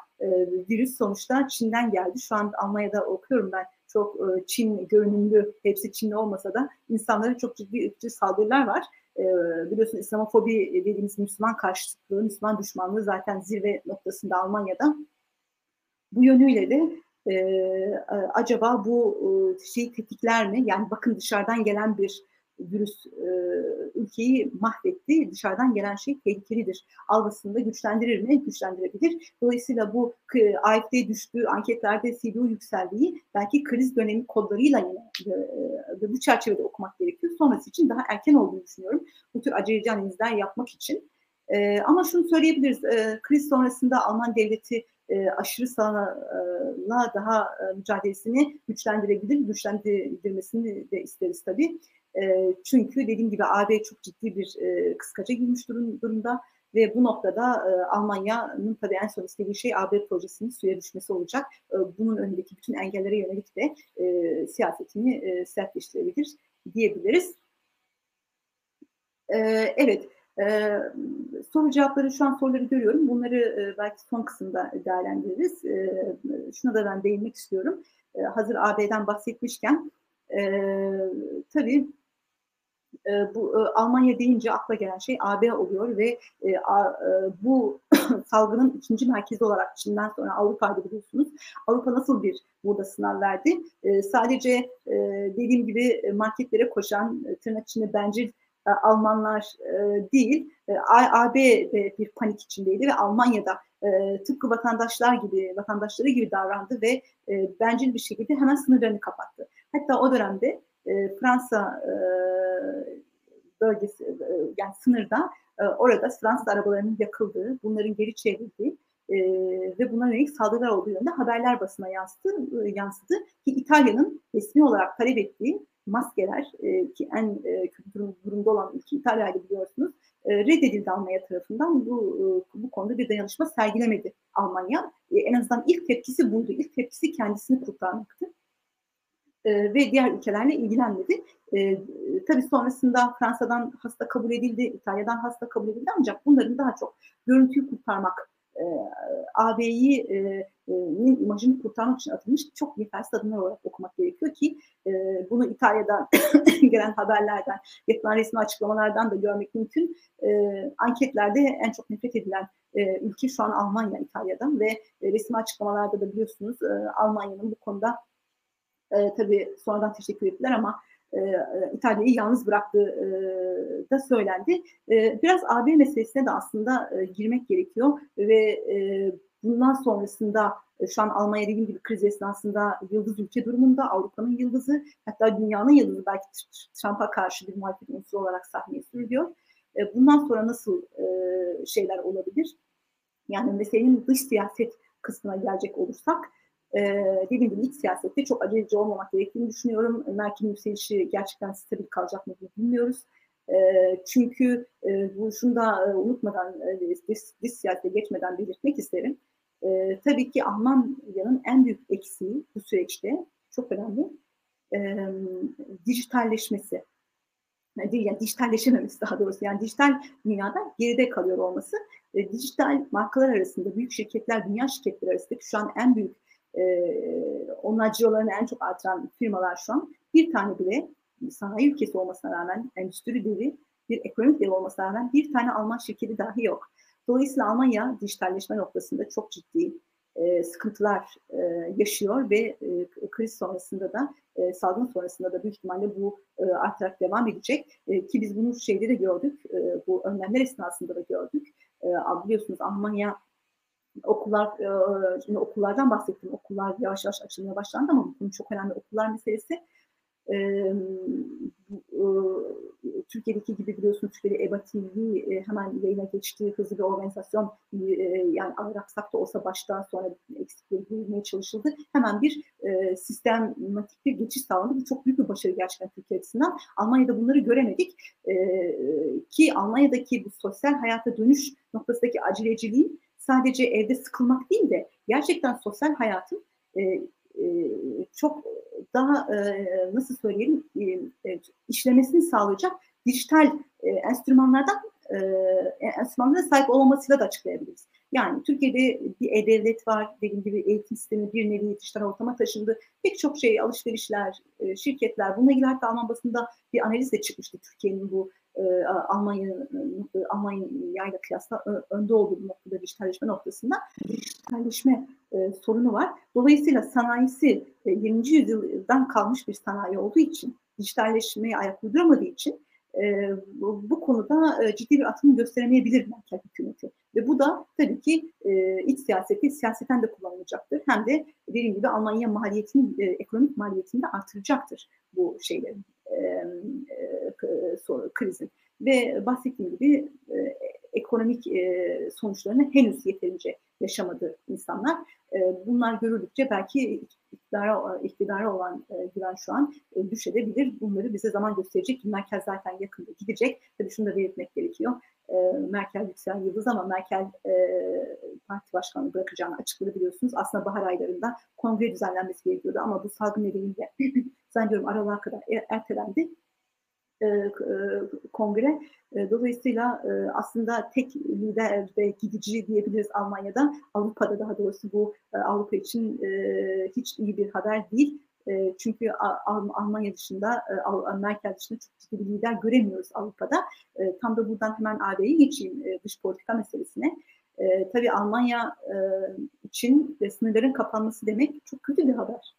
virüs sonuçta Çin'den geldi. Şu an Almanya'da okuyorum ben çok Çin görünümlü, hepsi Çinli olmasa da insanlara çok ciddi ırkçı saldırılar var. E, biliyorsun İslamofobi dediğimiz Müslüman karşıtlığı, Müslüman düşmanlığı zaten zirve noktasında Almanya'da. Bu yönüyle de e, acaba bu e, şeyi tetikler mi? Yani bakın dışarıdan gelen bir virüs e, ülkeyi mahvetti. Dışarıdan gelen şey tehlikelidir. Algısını da güçlendirir mi? Güçlendirebilir. Dolayısıyla bu e, AFD düştüğü anketlerde CDU yükseldiği belki kriz dönemi kodlarıyla yine e, bu çerçevede okumak gerekiyor. Sonrası için daha erken olduğunu düşünüyorum. Bu tür aceleci analizler yapmak için. E, ama şunu söyleyebiliriz. E, kriz sonrasında Alman devleti e, aşırı sağla daha e, mücadelesini güçlendirebilir. Güçlendirmesini de isteriz tabii. Çünkü dediğim gibi AB çok ciddi bir kıskaca girmiş durum, durumda ve bu noktada Almanya'nın tabii en son istediği şey AB projesinin suya düşmesi olacak. Bunun önündeki bütün engellere yönelik de siyasetini e, sertleştirebilir diyebiliriz. Evet, soru cevapları şu an soruları görüyorum. Bunları belki son kısımda değerlendiririz. Şuna da ben değinmek istiyorum. Hazır AB'den bahsetmişken e, tabii e, bu e, Almanya deyince akla gelen şey AB oluyor ve e, a, e, bu salgının ikinci merkezi olarak Çin'den sonra Avrupa'da biliyorsunuz. Avrupa nasıl bir burada sınav verdi? E, sadece e, dediğim gibi marketlere koşan e, tırnak içinde bencil e, Almanlar e, değil, e, AB de bir panik içindeydi ve Almanya'da e, tıpkı vatandaşlar gibi, vatandaşları gibi davrandı ve e, bencil bir şekilde hemen sınırlarını kapattı. Hatta o dönemde e, Fransa e, bölgesi e, yani sınırda orada Fransız arabalarının yakıldığı, bunların geri çevrildiği ve buna yönelik saldırılar olduğu yönünde haberler basına yansıdı, yansıdı ki İtalya'nın resmi olarak talep ettiği maskeler ki en kötü durum, durumda olan ülke İtalya'ydı biliyorsunuz reddedildi Almanya tarafından. Bu bu konuda bir dayanışma sergilemedi Almanya. En azından ilk tepkisi buydu. İlk tepkisi kendisini kurtarmaktı e, ve diğer ülkelerle ilgilenmedi. E, tabii sonrasında Fransa'dan hasta kabul edildi, İtalya'dan hasta kabul edildi ancak bunların daha çok görüntüyü kurtarmak, e, AB'yi e, imajını kurtarmak için atılmış çok yetersiz adımlar olarak okumak gerekiyor ki e, bunu İtalya'dan gelen haberlerden, yapılan resmi açıklamalardan da görmek mümkün. E, anketlerde en çok nefret edilen e, ülke şu an Almanya, İtalya'dan ve e, resmi açıklamalarda da biliyorsunuz e, Almanya'nın bu konuda e, tabii sonradan teşekkür ettiler ama e, İtalya'yı yalnız bıraktığı e, da söylendi. E, biraz AB meselesine de aslında e, girmek gerekiyor ve e, bundan sonrasında e, şu an Almanya dediğim gibi kriz esnasında yıldız ülke durumunda, Avrupa'nın yıldızı, hatta dünyanın yıldızı belki Trump'a karşı bir muhalefet unsuru olarak sahneye sürülüyor. E, bundan sonra nasıl e, şeyler olabilir? Yani meselenin dış siyaset kısmına gelecek olursak, e, dediğim gibi iç siyasette çok aceleci olmamak gerektiğini düşünüyorum. Merkel'in yükselişi gerçekten stabil kalacak mı bilmiyoruz. E, çünkü e, bu şunu da e, unutmadan, e, dış, siyasete geçmeden belirtmek isterim. E, tabii ki Almanya'nın en büyük eksiği bu süreçte çok önemli e, dijitalleşmesi. yani dijitalleşememesi daha doğrusu yani dijital dünyada geride kalıyor olması e, dijital markalar arasında büyük şirketler dünya şirketleri arasında şu an en büyük e, onlar cirolarını en çok artıran firmalar şu an. Bir tane bile sanayi ülkesi olmasına rağmen endüstri devi bir ekonomik dev olmasına rağmen bir tane Alman şirketi dahi yok. Dolayısıyla Almanya dijitalleşme noktasında çok ciddi e, sıkıntılar e, yaşıyor ve e, kriz sonrasında da e, salgın sonrasında da büyük ihtimalle bu e, artarak devam edecek. E, ki biz bunu şeyde de gördük e, bu önlemler esnasında da gördük. E, biliyorsunuz Almanya okullar e, şimdi okullardan bahsettim okullar yavaş yavaş açılmaya başlandı ama bunun çok önemli okullar meselesi e, Türkiye'deki gibi biliyorsunuz Türkiye'de EBA TV e, hemen yayına geçtiği hızlı bir organizasyon e, yani ağır aksak da olsa baştan sonra eksikleri girilmeye çalışıldı. Hemen bir e, sistematik bir geçiş sağlandı. Bu çok büyük bir başarı gerçekten Türkiye açısından. Almanya'da bunları göremedik. E, ki Almanya'daki bu sosyal hayata dönüş noktasındaki aceleciliğin sadece evde sıkılmak değil de gerçekten sosyal hayatın e, e, çok daha e, nasıl söyleyelim e, işlemesini sağlayacak dijital enstrümanlardan enstrümanlara sahip olmamasıyla da açıklayabiliriz. Yani Türkiye'de bir e-devlet var, dediğim gibi eğitim sistemi bir nevi dijital ortama taşındı. Pek çok şey, alışverişler, şirketler, bununla ilgili hatta Alman basında bir analiz de çıkmıştı Türkiye'nin bu Almanya Almanya ile kıyasla önde olduğu bu noktada dijitalleşme noktasında dijitalleşme e, sorunu var. Dolayısıyla sanayisi e, 20. yüzyıldan kalmış bir sanayi olduğu için dijitalleşmeye ayak uyduramadığı için e, bu, bu konuda e, ciddi bir atım gösteremeyebilir Merkel hükümeti. Ve bu da tabii ki e, iç siyaseti siyaseten de kullanılacaktır. Hem de dediğim gibi Almanya maliyetini, e, ekonomik maliyetini de artıracaktır bu şeylerin, e, e, krizin. Ve bahsettiğim gibi e, ekonomik e, sonuçlarını henüz yeterince yaşamadı insanlar. E, bunlar görüldükçe belki iktidara, iktidara olan e, güven şu an e, düşebilir. Bunları bize zaman gösterecek. Merkel zaten yakında gidecek. Tabii şunu da belirtmek gerekiyor. E, Merkel yükselen yıldız ama Merkel e, parti başkanlığı bırakacağını açıkladı biliyorsunuz. Aslında bahar aylarında kongre düzenlenmesi gerekiyordu ama bu salgın nedeniyle zannediyorum aralığa kadar er, ertelendi e, e, kongre. E, dolayısıyla e, aslında tek lider ve gidici diyebiliriz Almanya'da. Avrupa'da daha doğrusu bu e, Avrupa için e, hiç iyi bir haber değil. E, çünkü Almanya dışında, e, Merkel dışında çok ciddi bir lider göremiyoruz Avrupa'da. E, tam da buradan hemen AB'ye geçeyim e, dış politika meselesine. E, tabii Almanya e, için sınırların kapanması demek çok kötü bir haber.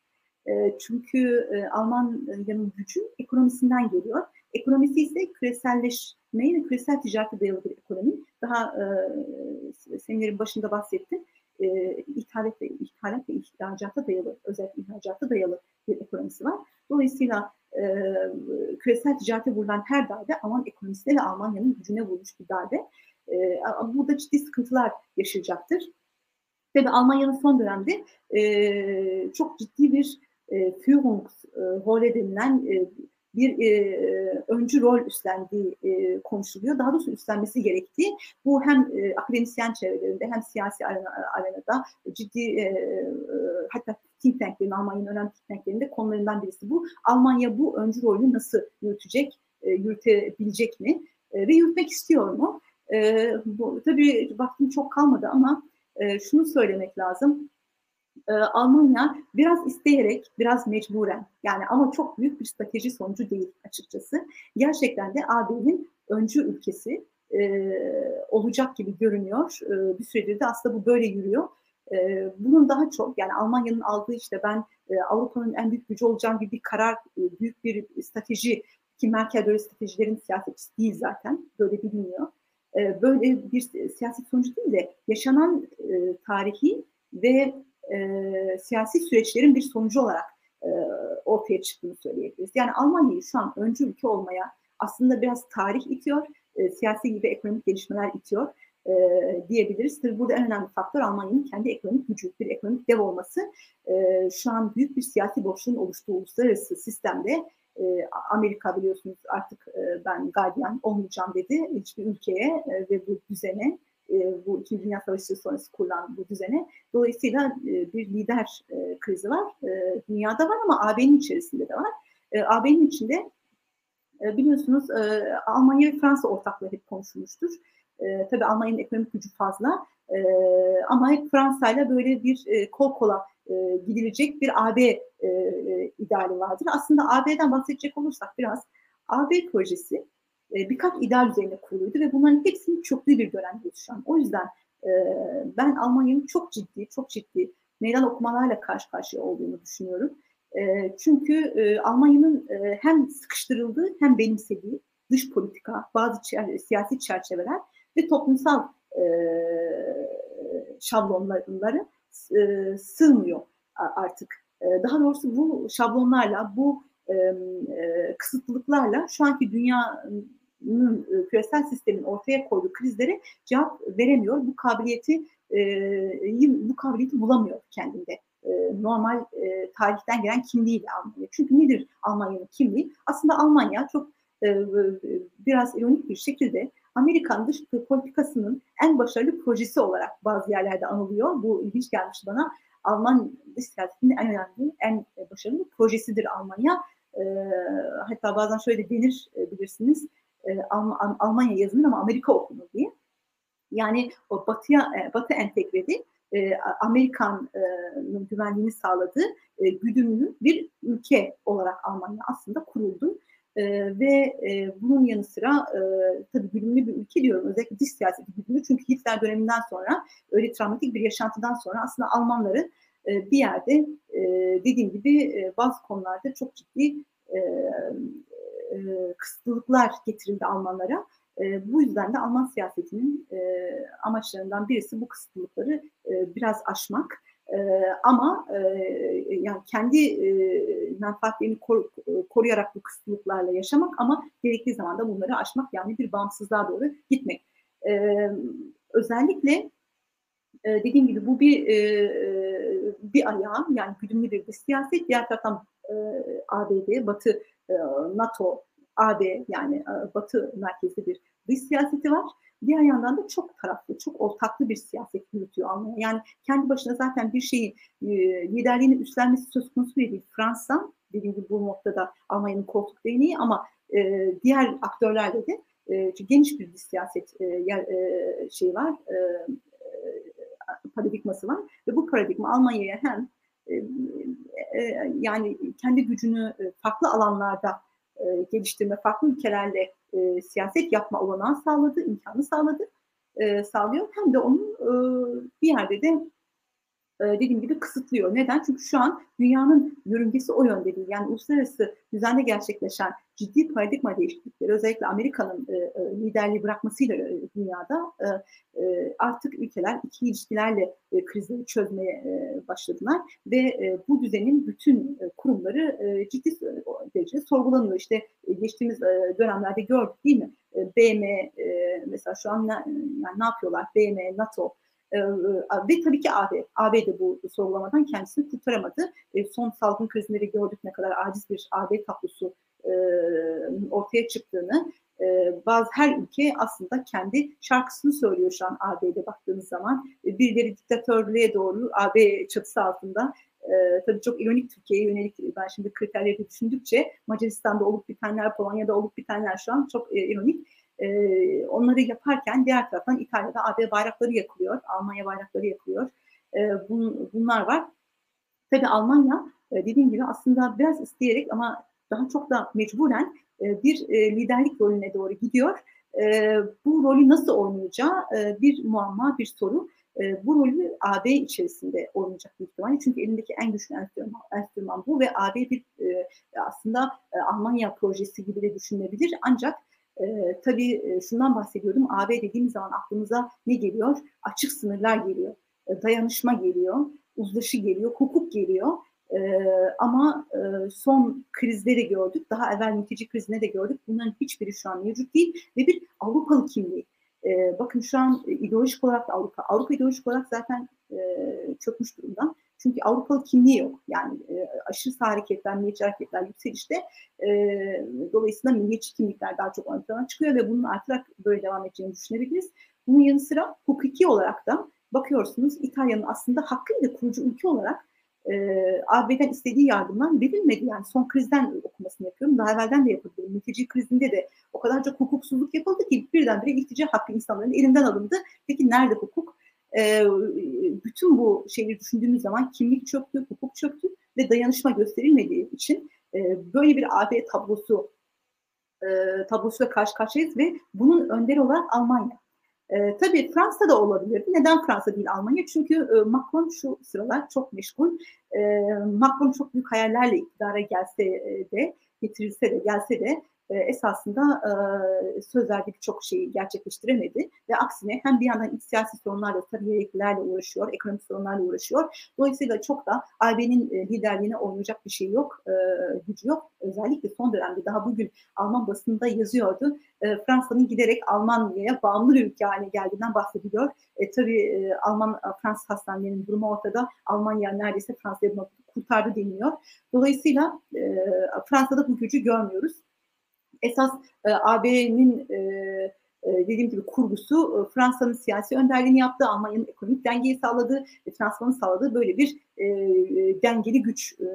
E, çünkü e, Almanya'nın gücü ekonomisinden geliyor Ekonomisi ise küreselleşmeyi ve küresel ticarete dayalı bir ekonomi. Daha e, seminerin başında bahsettim. E, ithalat ve ithalat ve ihracata dayalı, özellikle ihracata dayalı bir ekonomisi var. Dolayısıyla e, küresel ticarete vurulan her darbe Alman ekonomisine ve Almanya'nın gücüne vurmuş bir darbe. E, burada ciddi sıkıntılar yaşayacaktır. Tabii Almanya'nın son dönemde e, çok ciddi bir e, Führungsrolle denilen e, bir e, öncü rol üstlendiği e, konuşuluyor. Daha doğrusu üstlenmesi gerektiği. Bu hem e, akademisyen çevrelerinde hem siyasi arena, arenada ciddi e, e, hatta think tanklerin, Almanya'nın önemli think tanklerinde konularından birisi bu. Almanya bu öncü rolü nasıl yürütecek, e, yürütebilecek mi e, ve yürütmek istiyor mu? E, bu, tabii vaktim çok kalmadı ama e, şunu söylemek lazım e, Almanya biraz isteyerek, biraz mecburen yani ama çok büyük bir strateji sonucu değil açıkçası. Gerçekten de AB'nin öncü ülkesi e, olacak gibi görünüyor. E, bir süredir de aslında bu böyle yürüyor. E, bunun daha çok yani Almanya'nın aldığı işte ben e, Avrupa'nın en büyük gücü olacağım gibi bir karar, e, büyük bir strateji ki Merkel böyle stratejilerin siyasetçisi değil zaten böyle biliniyor. E, böyle bir siyaset sonucu değil de yaşanan e, tarihi ve siyasi süreçlerin bir sonucu olarak e, ortaya çıktığını söyleyebiliriz. Yani Almanya'yı şu an öncü ülke olmaya aslında biraz tarih itiyor, e, siyasi gibi ekonomik gelişmeler itiyor e, diyebiliriz. Tabii burada en önemli faktör Almanya'nın kendi ekonomik gücü, bir ekonomik dev olması. E, şu an büyük bir siyasi boşluğun oluştuğu uluslararası sistemde e, Amerika biliyorsunuz artık e, ben gardiyan olmayacağım dedi hiçbir ülkeye e, ve bu düzene e, bu İkinci Dünya Savaşı sonrası kurulan bu düzene. Dolayısıyla e, bir lider e, krizi var. Dünyada var ama AB'nin içerisinde de var. AB'nin içinde biliyorsunuz Almanya ve Fransa ortaklığı hep konuşulmuştur. Tabii Almanya'nın ekonomik gücü fazla ama hep Fransa ile böyle bir kol kola gidilecek bir AB ideali vardır. Aslında AB'den bahsedecek olursak biraz AB projesi e, birkaç ideal üzerine kuruluydu ve bunların hepsinin çöktüğü bir dönemdeyiz şu an. O yüzden e, ben Almanya'nın çok ciddi, çok ciddi meydan okumalarla karşı karşıya olduğunu düşünüyorum. E, çünkü Almanya'nın hem sıkıştırıldığı hem benimsediği dış politika, bazı siyasi çerçeveler ve toplumsal e, şablonları sığmıyor artık. Daha doğrusu bu şablonlarla, bu e, kısıtlılıklarla şu anki dünyanın e, küresel sistemin ortaya koyduğu krizlere cevap veremiyor. Bu kabiliyeti e, bu kabiliyeti bulamıyor kendinde. E, normal e, tarihten gelen kimliğiyle Almanya. Çünkü nedir Almanya'nın kimliği? Aslında Almanya çok e, biraz ironik bir şekilde Amerikan dış politikasının en başarılı projesi olarak bazı yerlerde anılıyor. Bu ilginç gelmiş bana. Alman dış siyasetinin en önemli, en başarılı projesidir Almanya. E, hatta bazen şöyle denir e, bilirsiniz. E, Alm Almanya yazılır ama Amerika okunur diye. Yani o batıya, e, batı entegredi e, Amerikan'ın güvenliğini sağladığı e, güdümlü bir ülke olarak Almanya aslında kuruldu. E, ve e, bunun yanı sıra e, tabii güdümlü bir ülke diyorum özellikle dış siyaseti güdümlü çünkü Hitler döneminden sonra öyle travmatik bir yaşantıdan sonra aslında Almanları e, bir yerde e, dediğim gibi e, bazı konularda çok ciddi e, e, kısıtlılıklar getirildi Almanlara. E, bu yüzden de Alman siyasetinin e, amaçlarından birisi bu kısıtlılıkları e, biraz aşmak. E, ama e, yani kendi e, menfaatlerini kor, koruyarak bu kısıtlılıklarla yaşamak ama gerektiği zaman da bunları aşmak yani bir bağımsızlığa doğru gitmek. E, özellikle e, dediğim gibi bu bir e, bir ayağı yani güdümlü bir siyaset. Diğer taraftan e, ABD, Batı, e, NATO, AB yani e, Batı merkezli bir dış siyaseti var. Diğer yandan da çok taraflı, çok ortaklı bir siyaset yürütüyor Almanya. Yani kendi başına zaten bir şeyi e, liderliğini üstlenmesi söz konusu değil. Fransa dediğim gibi bu noktada Almanya'nın koltuk değneği ama e, diğer aktörlerle de e, geniş bir siyaset e, e, şey var, e, e, paradigması var ve bu paradigma Almanya'ya hem e, e, yani kendi gücünü farklı alanlarda e, geliştirme, farklı ülkelerle e, siyaset yapma olanağı sağladı, imkanı sağladı, e, sağlıyor. Hem de onu e, bir yerde de e, dediğim gibi kısıtlıyor. Neden? Çünkü şu an dünyanın yörüngesi o yönde değil. Yani uluslararası düzende gerçekleşen ciddi paradigma değişiklikleri özellikle Amerika'nın e, e, liderliği bırakmasıyla e, dünyada artık ülkeler iki ilişkilerle e, krizleri çözmeye başladılar ve bu düzenin bütün kurumları ciddi derecede sorgulanıyor. İşte geçtiğimiz dönemlerde gördük değil mi? E, BM mesela şu an ne, yani ne yapıyorlar? BM, NATO, e, ve tabii ki AB. AB de bu sorgulamadan kendisini kurtaramadı. E, son salgın krizleri gördük ne kadar aciz bir AB tablosu e, ortaya çıktığını. E, bazı her ülke aslında kendi şarkısını söylüyor şu an AB'de baktığınız zaman. E, birileri diktatörlüğe doğru AB çatısı altında e, tabii çok ironik Türkiye'ye yönelik ben şimdi kriterleri düşündükçe Macaristan'da olup bitenler, Polonya'da olup bitenler şu an çok e, ironik. E, onları yaparken diğer taraftan İtalya'da AB bayrakları yakılıyor, Almanya bayrakları yakılıyor. E, bun, bunlar var. Tabii Almanya dediğim gibi aslında biraz isteyerek ama daha çok da mecburen bir liderlik rolüne doğru gidiyor. Bu rolü nasıl oynayacağı bir muamma, bir soru. Bu rolü AB içerisinde oynayacak büyük ihtimalle. Çünkü elindeki en güçlü enstrüman, enstrüman bu ve AB bir aslında Almanya projesi gibi de düşünülebilir. Ancak e, tabii şundan bahsediyordum. AB dediğimiz zaman aklımıza ne geliyor? Açık sınırlar geliyor, e, dayanışma geliyor, uzlaşı geliyor, hukuk geliyor. E, ama e, son krizleri gördük. Daha evvel mülteci krizine de gördük. Bunların hiçbiri şu an mevcut değil ve bir Avrupalı kimliği. E, bakın şu an ideolojik olarak Avrupa. Avrupa ideolojik olarak zaten e, çökmüş durumda. Çünkü Avrupalı kimliği yok. Yani e, aşırı sağ hareketler, milliyetçi hareketler yükselişte. E, dolayısıyla milliyetçi kimlikler daha çok ön plana çıkıyor ve bunun artarak böyle devam edeceğini düşünebiliriz. Bunun yanı sıra hukuki olarak da bakıyorsunuz İtalya'nın aslında hakkıyla kurucu ülke olarak e, AB'den istediği yardımlar verilmedi. Yani son krizden okumasını yapıyorum. Daha evvelden de yapıldı. Mülteci krizinde de o kadar çok hukuksuzluk yapıldı ki birdenbire iltica hakkı insanların elinden alındı. Peki nerede hukuk? E, bütün bu şeyleri düşündüğümüz zaman kimlik çöktü, hukuk çöktü ve dayanışma gösterilmediği için e, böyle bir AB tablosu e, tablosuyla karşı karşıyayız ve bunun önderi olarak Almanya. E, tabii Fransa da olabilir. Neden Fransa değil Almanya? Çünkü e, Macron şu sıralar çok meşgul. E, Macron çok büyük hayallerle iktidara gelse de, getirilse de, gelse de e, esasında e, söz verdiği birçok şeyi gerçekleştiremedi ve aksine hem bir yandan iç siyasi sorunlarla, tabiiliklerle uğraşıyor, ekonomik sorunlarla uğraşıyor. Dolayısıyla çok da AB'nin e, liderliğine oynayacak bir şey yok, e, gücü yok. Özellikle son dönemde daha bugün Alman basında yazıyordu. E, Fransa'nın giderek Almanya'ya bağımlı bir ülke haline geldiğinden bahsediliyor. E, tabii Alman Fransız hastanelerinin durumu ortada. Almanya neredeyse Fransa'yı kurtardı deniliyor. Dolayısıyla Fransa'da bu gücü görmüyoruz. Esas e, AB'nin e, e, dediğim gibi kurgusu e, Fransa'nın siyasi önderliğini yaptı, Almanya'nın ekonomik dengeyi sağladı, e, finansmanı sağladığı böyle bir e, e, dengeli güçtü.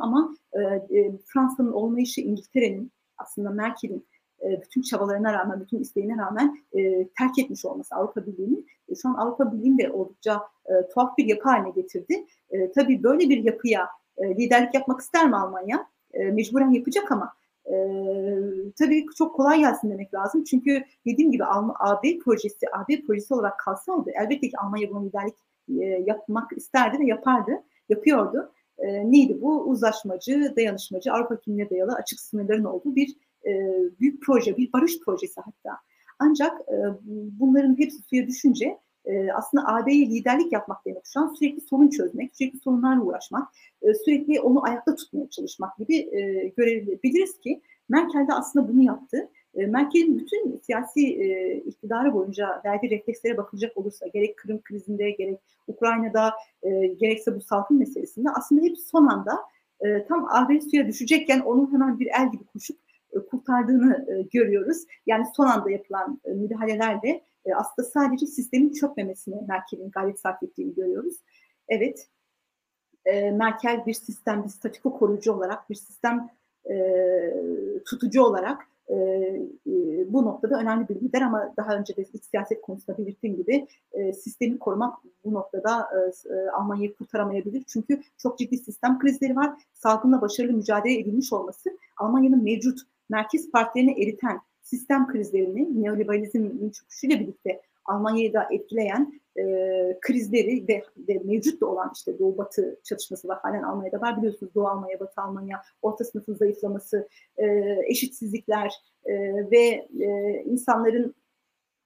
Ama e, Fransa'nın olmayışı İngiltere'nin aslında Merkel'in e, bütün çabalarına rağmen, bütün isteğine rağmen e, terk etmiş olması Avrupa Birliği'ni e, şu an Avrupa Birliği'ni de oldukça e, tuhaf bir yapı haline getirdi. E, tabii böyle bir yapıya e, liderlik yapmak ister mi Almanya? E, mecburen yapacak ama ee, tabii çok kolay gelsin demek lazım. Çünkü dediğim gibi AB projesi, AB projesi olarak kalsaydı elbette ki Almanya bunu liderlik e, yapmak isterdi ve yapardı, yapıyordu. E, neydi bu? Uzlaşmacı, dayanışmacı, Avrupa kimliğine dayalı açık sınırların olduğu bir e, büyük proje, bir barış projesi hatta. Ancak e, bunların hepsi suya düşünce e, aslında AB'ye liderlik yapmak demek şu an sürekli sorun çözmek, sürekli sorunlarla uğraşmak, e, sürekli onu ayakta tutmaya çalışmak gibi e, görebiliriz ki Merkel de aslında bunu yaptı. E, Merkel'in bütün siyasi e, iktidarı boyunca verdiği reflekslere bakılacak olursa gerek Kırım krizinde gerek Ukrayna'da gerekse bu salgın meselesinde aslında hep son anda tam AB suya düşecekken onun hemen bir el gibi koşup kurtardığını görüyoruz. Yani son anda yapılan müdahalelerle e, aslında sadece sistemin çökmemesine Merkel'in gayret sarf ettiğini görüyoruz. Evet, e, Merkel bir sistem, bir statiko koruyucu olarak, bir sistem e, tutucu olarak e, e, bu noktada önemli bir lider ama daha önce de iç siyaset konusunda belirttiğim gibi e, sistemi korumak bu noktada e, e, Almanya'yı kurtaramayabilir. Çünkü çok ciddi sistem krizleri var. Salgınla başarılı mücadele edilmiş olması Almanya'nın mevcut merkez partilerini eriten sistem krizlerini neoliberalizmin çöküşüyle birlikte Almanya'yı da etkileyen e, krizleri ve, ve mevcut da olan işte Doğu Batı çatışması var. Halen Almanya'da var biliyorsunuz Doğu Almanya, Batı Almanya, orta sınıfın zayıflaması, e, eşitsizlikler e, ve e, insanların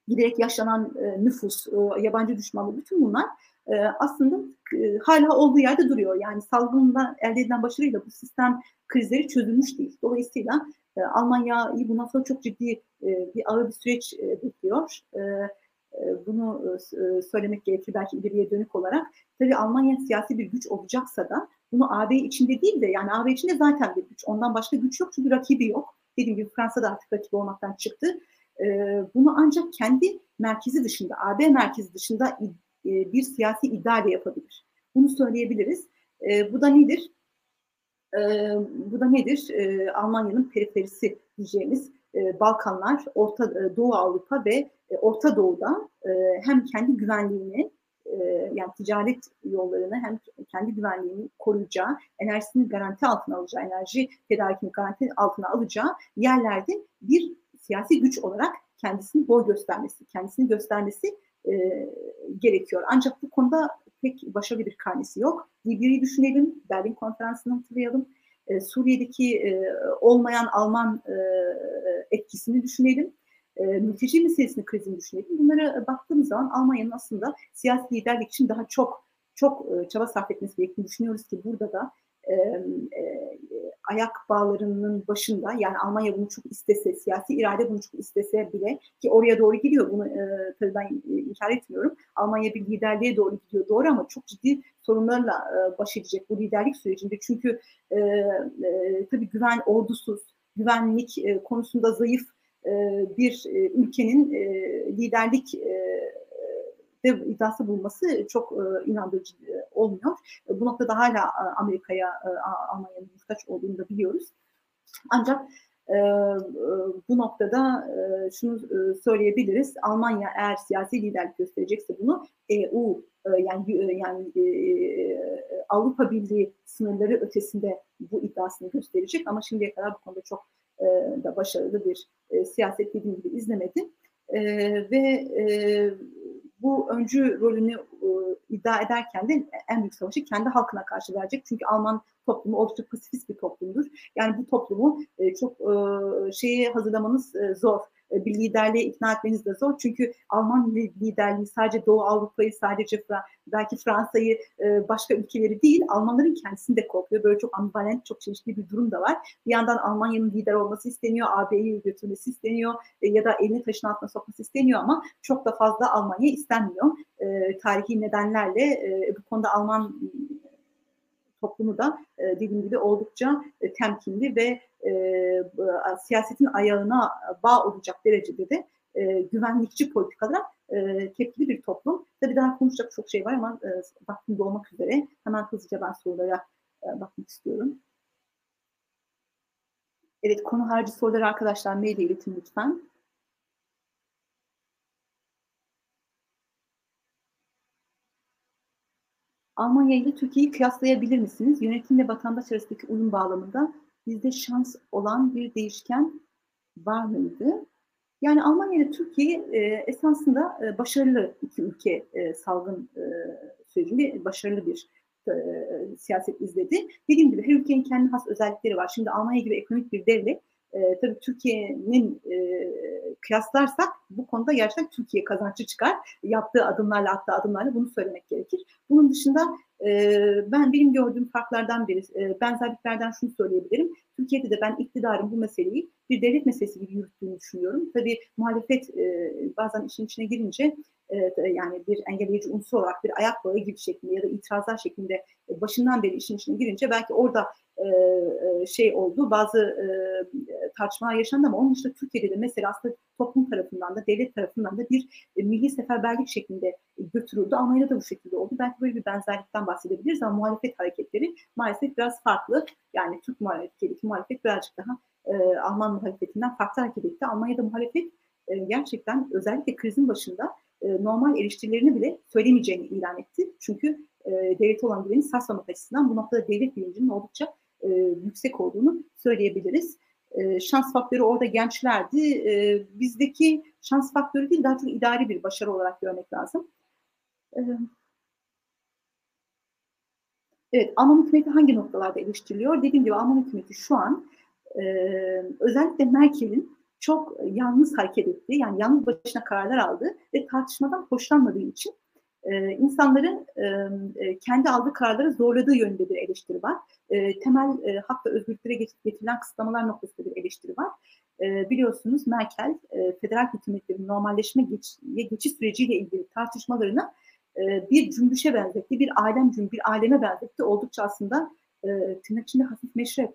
giderek yaşlanan e, nüfus, e, yabancı düşmanlığı bütün bunlar e, aslında e, hala olduğu yerde duruyor. Yani salgından elde edilen başarıyla bu sistem krizleri çözülmüş değil. Dolayısıyla e, Almanya'yı bundan sonra çok ciddi e, bir ağır bir süreç e, bekliyor. E, bunu söylemek gerekir belki ileriye dönük olarak. Tabii Almanya siyasi bir güç olacaksa da bunu AB içinde değil de yani AB içinde zaten bir güç. Ondan başka güç yok çünkü rakibi yok. Dediğim gibi Fransa da artık rakibi olmaktan çıktı. Bunu ancak kendi merkezi dışında, AB merkezi dışında e, bir siyasi iddia yapabilir. Bunu söyleyebiliriz. E, bu da nedir? E, bu da nedir? E, Almanya'nın periferisi diyeceğimiz e, Balkanlar, Orta e, Doğu Avrupa ve e, Orta Doğu'da e, hem kendi güvenliğini e, yani ticaret yollarını hem kendi güvenliğini koruyacağı, enerjisini garanti altına alacağı, enerji tedarikini garanti altına alacağı yerlerde bir siyasi güç olarak kendisini boy göstermesi, kendisini göstermesi e, gerekiyor. Ancak bu konuda pek başarılı bir karnesi yok. Libya'yı düşünelim, Berlin Konferansı'nı hatırlayalım. E, Suriye'deki e, olmayan Alman e, etkisini düşünelim. E, mülteci meselesini krizini düşünelim. Bunlara baktığımız zaman Almanya'nın aslında siyasi liderlik için daha çok çok e, çaba sarf etmesi gerektiğini düşünüyoruz ki burada da e, e, ayak bağlarının başında yani Almanya bunu çok istese, siyasi irade bunu çok istese bile ki oraya doğru gidiyor bunu e, tabii ben inkar etmiyorum. Almanya bir liderliğe doğru gidiyor doğru ama çok ciddi sorunlarla e, baş edecek bu liderlik sürecinde. Çünkü e, e, tabii güven ordusuz, güvenlik e, konusunda zayıf e, bir e, ülkenin e, liderlik e, ve iddiası bulması çok e, inandırıcı e, olmuyor. E, bu noktada hala e, Amerika'ya, e, Almanya'nın muhtaç olduğunu da biliyoruz. Ancak e, bu noktada e, şunu e, söyleyebiliriz. Almanya eğer siyasi liderlik gösterecekse bunu EU e, yani e, yani e, Avrupa Birliği sınırları ötesinde bu iddiasını gösterecek ama şimdiye kadar bu konuda çok e, da başarılı bir e, siyaset dediğim gibi izlemedi. E, ve e, bu öncü rolünü e, iddia ederken de en büyük savaşı kendi halkına karşı verecek. Çünkü Alman toplumu oldukça pasifist bir toplumdur. Yani bu toplumu e, çok e, şeye hazırlamanız e, zor bir liderliğe ikna etmeniz de zor. Çünkü Alman liderliği sadece Doğu Avrupa'yı, sadece belki Fransa'yı, e, başka ülkeleri değil, Almanların kendisini de korkuyor. Böyle çok ambivalent, çok çeşitli bir durum da var. Bir yandan Almanya'nın lider olması isteniyor, AB'yi götürmesi isteniyor e, ya da elini taşın altına sokması isteniyor ama çok da fazla Almanya istenmiyor. Tarihi nedenlerle bu konuda Alman toplumu da dediğim gibi oldukça temkinli ve e, siyasetin ayağına bağ olacak derecede de e, güvenlikçi politikalara e, tepkili bir toplum. Tabii daha konuşacak çok şey var ama e, vaktim dolmak üzere. Hemen hızlıca ben sorulara e, bakmak istiyorum. Evet, konu harici soruları arkadaşlar maille iletin lütfen. Almanya ile Türkiye'yi kıyaslayabilir misiniz? Yönetimle vatandaş arasındaki uyum bağlamında bizde şans olan bir değişken var mıydı? Yani Almanya ile Türkiye e, esasında e, başarılı iki ülke e, salgın e, sürecinde başarılı bir siyaset izledi. Dediğim gibi her ülkenin kendi has özellikleri var. Şimdi Almanya gibi ekonomik bir devlet e, tabii Türkiye'nin e, kıyaslarsak bu konuda gerçekten Türkiye kazançlı çıkar. Yaptığı adımlarla attığı adımlarla bunu söylemek gerekir. Bunun dışında e, ben benim gördüğüm farklardan biri, e, benzerliklerden şunu söyleyebilirim. Türkiye'de de ben iktidarın bu meseleyi bir devlet meselesi gibi yürüttüğünü düşünüyorum. Tabii muhalefet e, bazen işin içine girince e, yani bir engelleyici unsur olarak bir ayak bağı gibi şeklinde ya da itirazlar şeklinde başından beri işin içine girince belki orada şey oldu bazı tartışmalar yaşandı ama onun dışında Türkiye'de de mesela aslında toplum tarafından da devlet tarafından da bir milli seferberlik şeklinde götürüldü. Almanya'da da bu şekilde oldu. Belki böyle bir benzerlikten bahsedebiliriz ama muhalefet hareketleri maalesef biraz farklı. Yani Türk muhalefeti, muhalefet birazcık daha e, Alman muhalefetinden farklı hareket etti. Almanya'da muhalefet e, gerçekten özellikle krizin başında e, normal eleştirilerini bile söylemeyeceğini ilan etti. Çünkü e, devlete olan güveni sarsmamak açısından bu noktada devlet bilincinin oldukça e, yüksek olduğunu söyleyebiliriz. E, şans faktörü orada gençlerdi. E, bizdeki şans faktörü değil daha çok idari bir başarı olarak görmek lazım. E, evet, Alman hükümeti hangi noktalarda eleştiriliyor? Dediğim gibi Alman hükümeti şu an e, özellikle Merkel'in çok yalnız hareket ettiği, yani yalnız başına kararlar aldı ve tartışmadan hoşlanmadığı için e, insanların e, e, kendi aldığı kararları zorladığı yönünde bir eleştiri var. E, temel e, hak ve özgürlüklere getirilen kısıtlamalar noktasında bir eleştiri var. E, biliyorsunuz Merkel e, federal hükümetlerin normalleşme geç, geçiş süreciyle ilgili tartışmalarını e, bir cümbüşe benzetti, bir alem cümbür, bir aleme benzetti. Oldukça aslında e, tırnak içinde hafif meşrep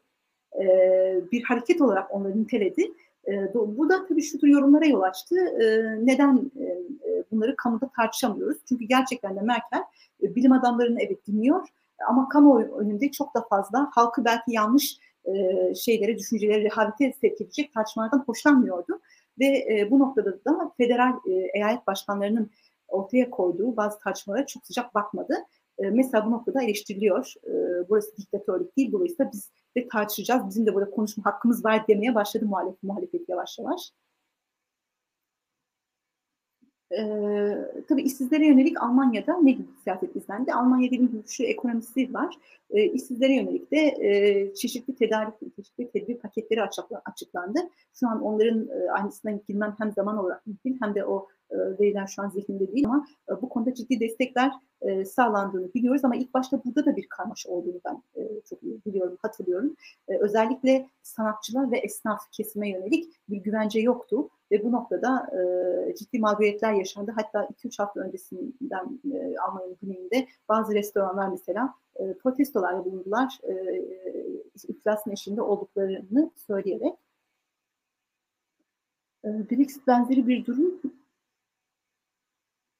e, bir hareket olarak onları niteledi. E, bu da tabii şu tür yorumlara yol açtı. E, neden e, e, bunları kamuda tartışamıyoruz? Çünkü gerçekten de Merkel e, bilim adamlarını evet dinliyor ama kamuoyu önünde çok da fazla halkı belki yanlış şeylere, düşüncelere rehavete sevk edecek tartışmalardan hoşlanmıyordu. Ve bu noktada da federal eyalet başkanlarının ortaya koyduğu bazı tartışmalara çok sıcak bakmadı. Mesela bu noktada eleştiriliyor. Burası diktatörlük değil, dolayısıyla biz de tartışacağız. Bizim de burada konuşma hakkımız var demeye başladı muhalefet, muhalefet yavaş yavaş. Ee, tabii işsizlere yönelik Almanya'da ne gibi siyaset izlendi? Almanya dediğim gibi şu ekonomisi var. Ee, işsizlere yönelik de e, çeşitli tedarik, çeşitli tedbir paketleri açıklandı. Şu an onların e, aynısına girmem hem zaman olarak mümkün hem de o e, verilen şu an zihnimde değil ama e, bu konuda ciddi destekler e, sağlandığını biliyoruz ama ilk başta burada da bir karmaşa olduğunu ben çok iyi biliyorum, hatırlıyorum. Özellikle sanatçılar ve esnaf kesime yönelik bir güvence yoktu ve bu noktada ciddi mağduriyetler yaşandı. Hatta 2-3 hafta öncesinden Almanya'nın güneyinde bazı restoranlar mesela protestolarla bulundular. iflasın eşinde olduklarını söyleyerek. Brexit benzeri bir durum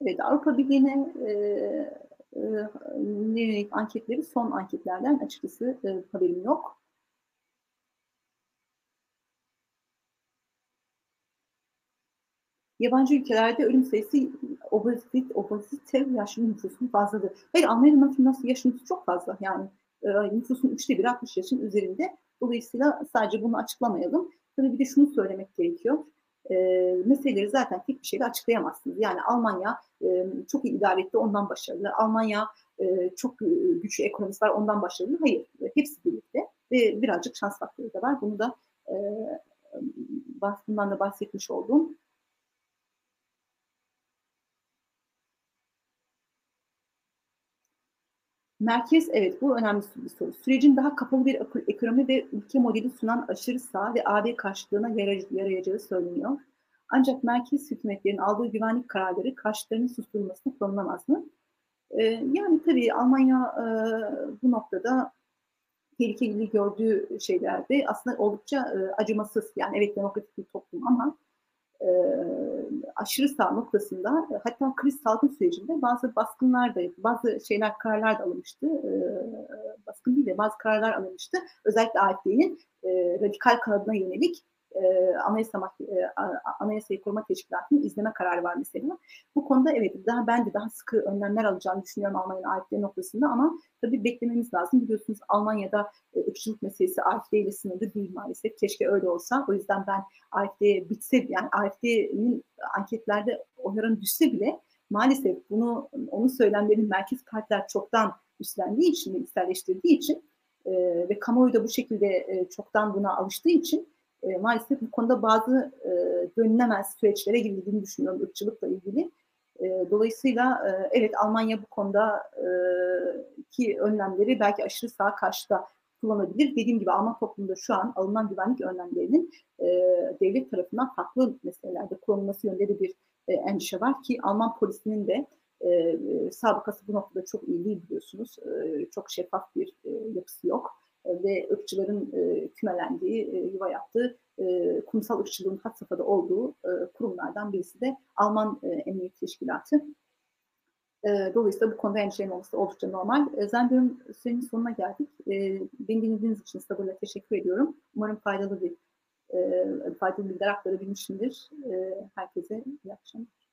Evet, Avrupa Birliği'ne e, e, anketleri son anketlerden açıkçası e, haberim yok. Yabancı ülkelerde ölüm sayısı obezite, obezite yaşlı nüfusun fazladır. Hayır Almanya'nın nasıl yaş nüfusu çok fazla. Yani e, nüfusun üçte biri 60 yaşın üzerinde. Dolayısıyla sadece bunu açıklamayalım. Tabii bir de şunu söylemek gerekiyor. E, meseleleri zaten tek bir şeyle açıklayamazsınız. Yani Almanya e, çok iyi idare etti ondan başarılı. Almanya e, çok güçlü ekonomisi var ondan başarılı. Hayır. Hepsi birlikte. Ve birazcık şans faktörü de var. Bunu da e, bundan da bahsetmiş oldum. Merkez evet bu önemli bir soru. Sürecin daha kapalı bir ekonomi ve ülke modeli sunan aşırı sağ ve AB karşıtlığına yarayacağı söyleniyor. Ancak merkez hükümetlerin aldığı güvenlik kararları karşıtlarının susturulmasını kullanılamaz mı? Ee, yani tabii Almanya e, bu noktada tehlikeli gördüğü şeylerde aslında oldukça e, acımasız. Yani evet demokratik bir toplum ama e, aşırı sağ noktasında hatta kriz salgın sürecinde bazı baskınlar da bazı şeyler kararlar da alınmıştı. E, baskın değil de bazı kararlar alınmıştı. Özellikle AFD'nin e, radikal kanadına yönelik e, Anayasa e, Anayasayı Koruma Teşkilatı'nın izleme kararı var mesela. Bu konuda evet daha ben de daha sıkı önlemler alacağını düşünüyorum Almanya'nın AFD noktasında ama tabii beklememiz lazım. Biliyorsunuz Almanya'da e, ırkçılık meselesi AFD ile sınırlı değil maalesef. Keşke öyle olsa. O yüzden ben AFD bitse yani AFD'nin anketlerde oyların düşse bile maalesef bunu onun söylemlerini merkez partiler çoktan üstlendiği için içselleştirdiği için e, ve kamuoyu da bu şekilde e, çoktan buna alıştığı için e, maalesef bu konuda bazı e, dönülemez süreçlere girildiğini düşünüyorum ırkçılıkla ilgili. E, dolayısıyla e, evet Almanya bu konuda e, ki önlemleri belki aşırı sağ karşıda kullanabilir. Dediğim gibi Alman toplumunda şu an alınan güvenlik önlemlerinin e, devlet tarafından farklı meselelerde kullanılması yönünde de bir e, endişe var ki Alman polisinin de e, sabıkası bu noktada çok iyi değil biliyorsunuz. E, çok şeffaf bir e, yapısı yok ve ırkçıların e, kümelendiği, e, yuva yaptığı, e, kurumsal ırkçılığın hat safhada olduğu kurumlardan birisi de Alman e, Emniyet Teşkilatı. Dolayısıyla bu konuda endişelerin olması oldukça normal. E, sürenin sonuna geldik. Beni dinlediğiniz için sabırla teşekkür ediyorum. Umarım faydalı bir faydalı bilgiler aktarabilmişimdir. E, herkese iyi akşamlar.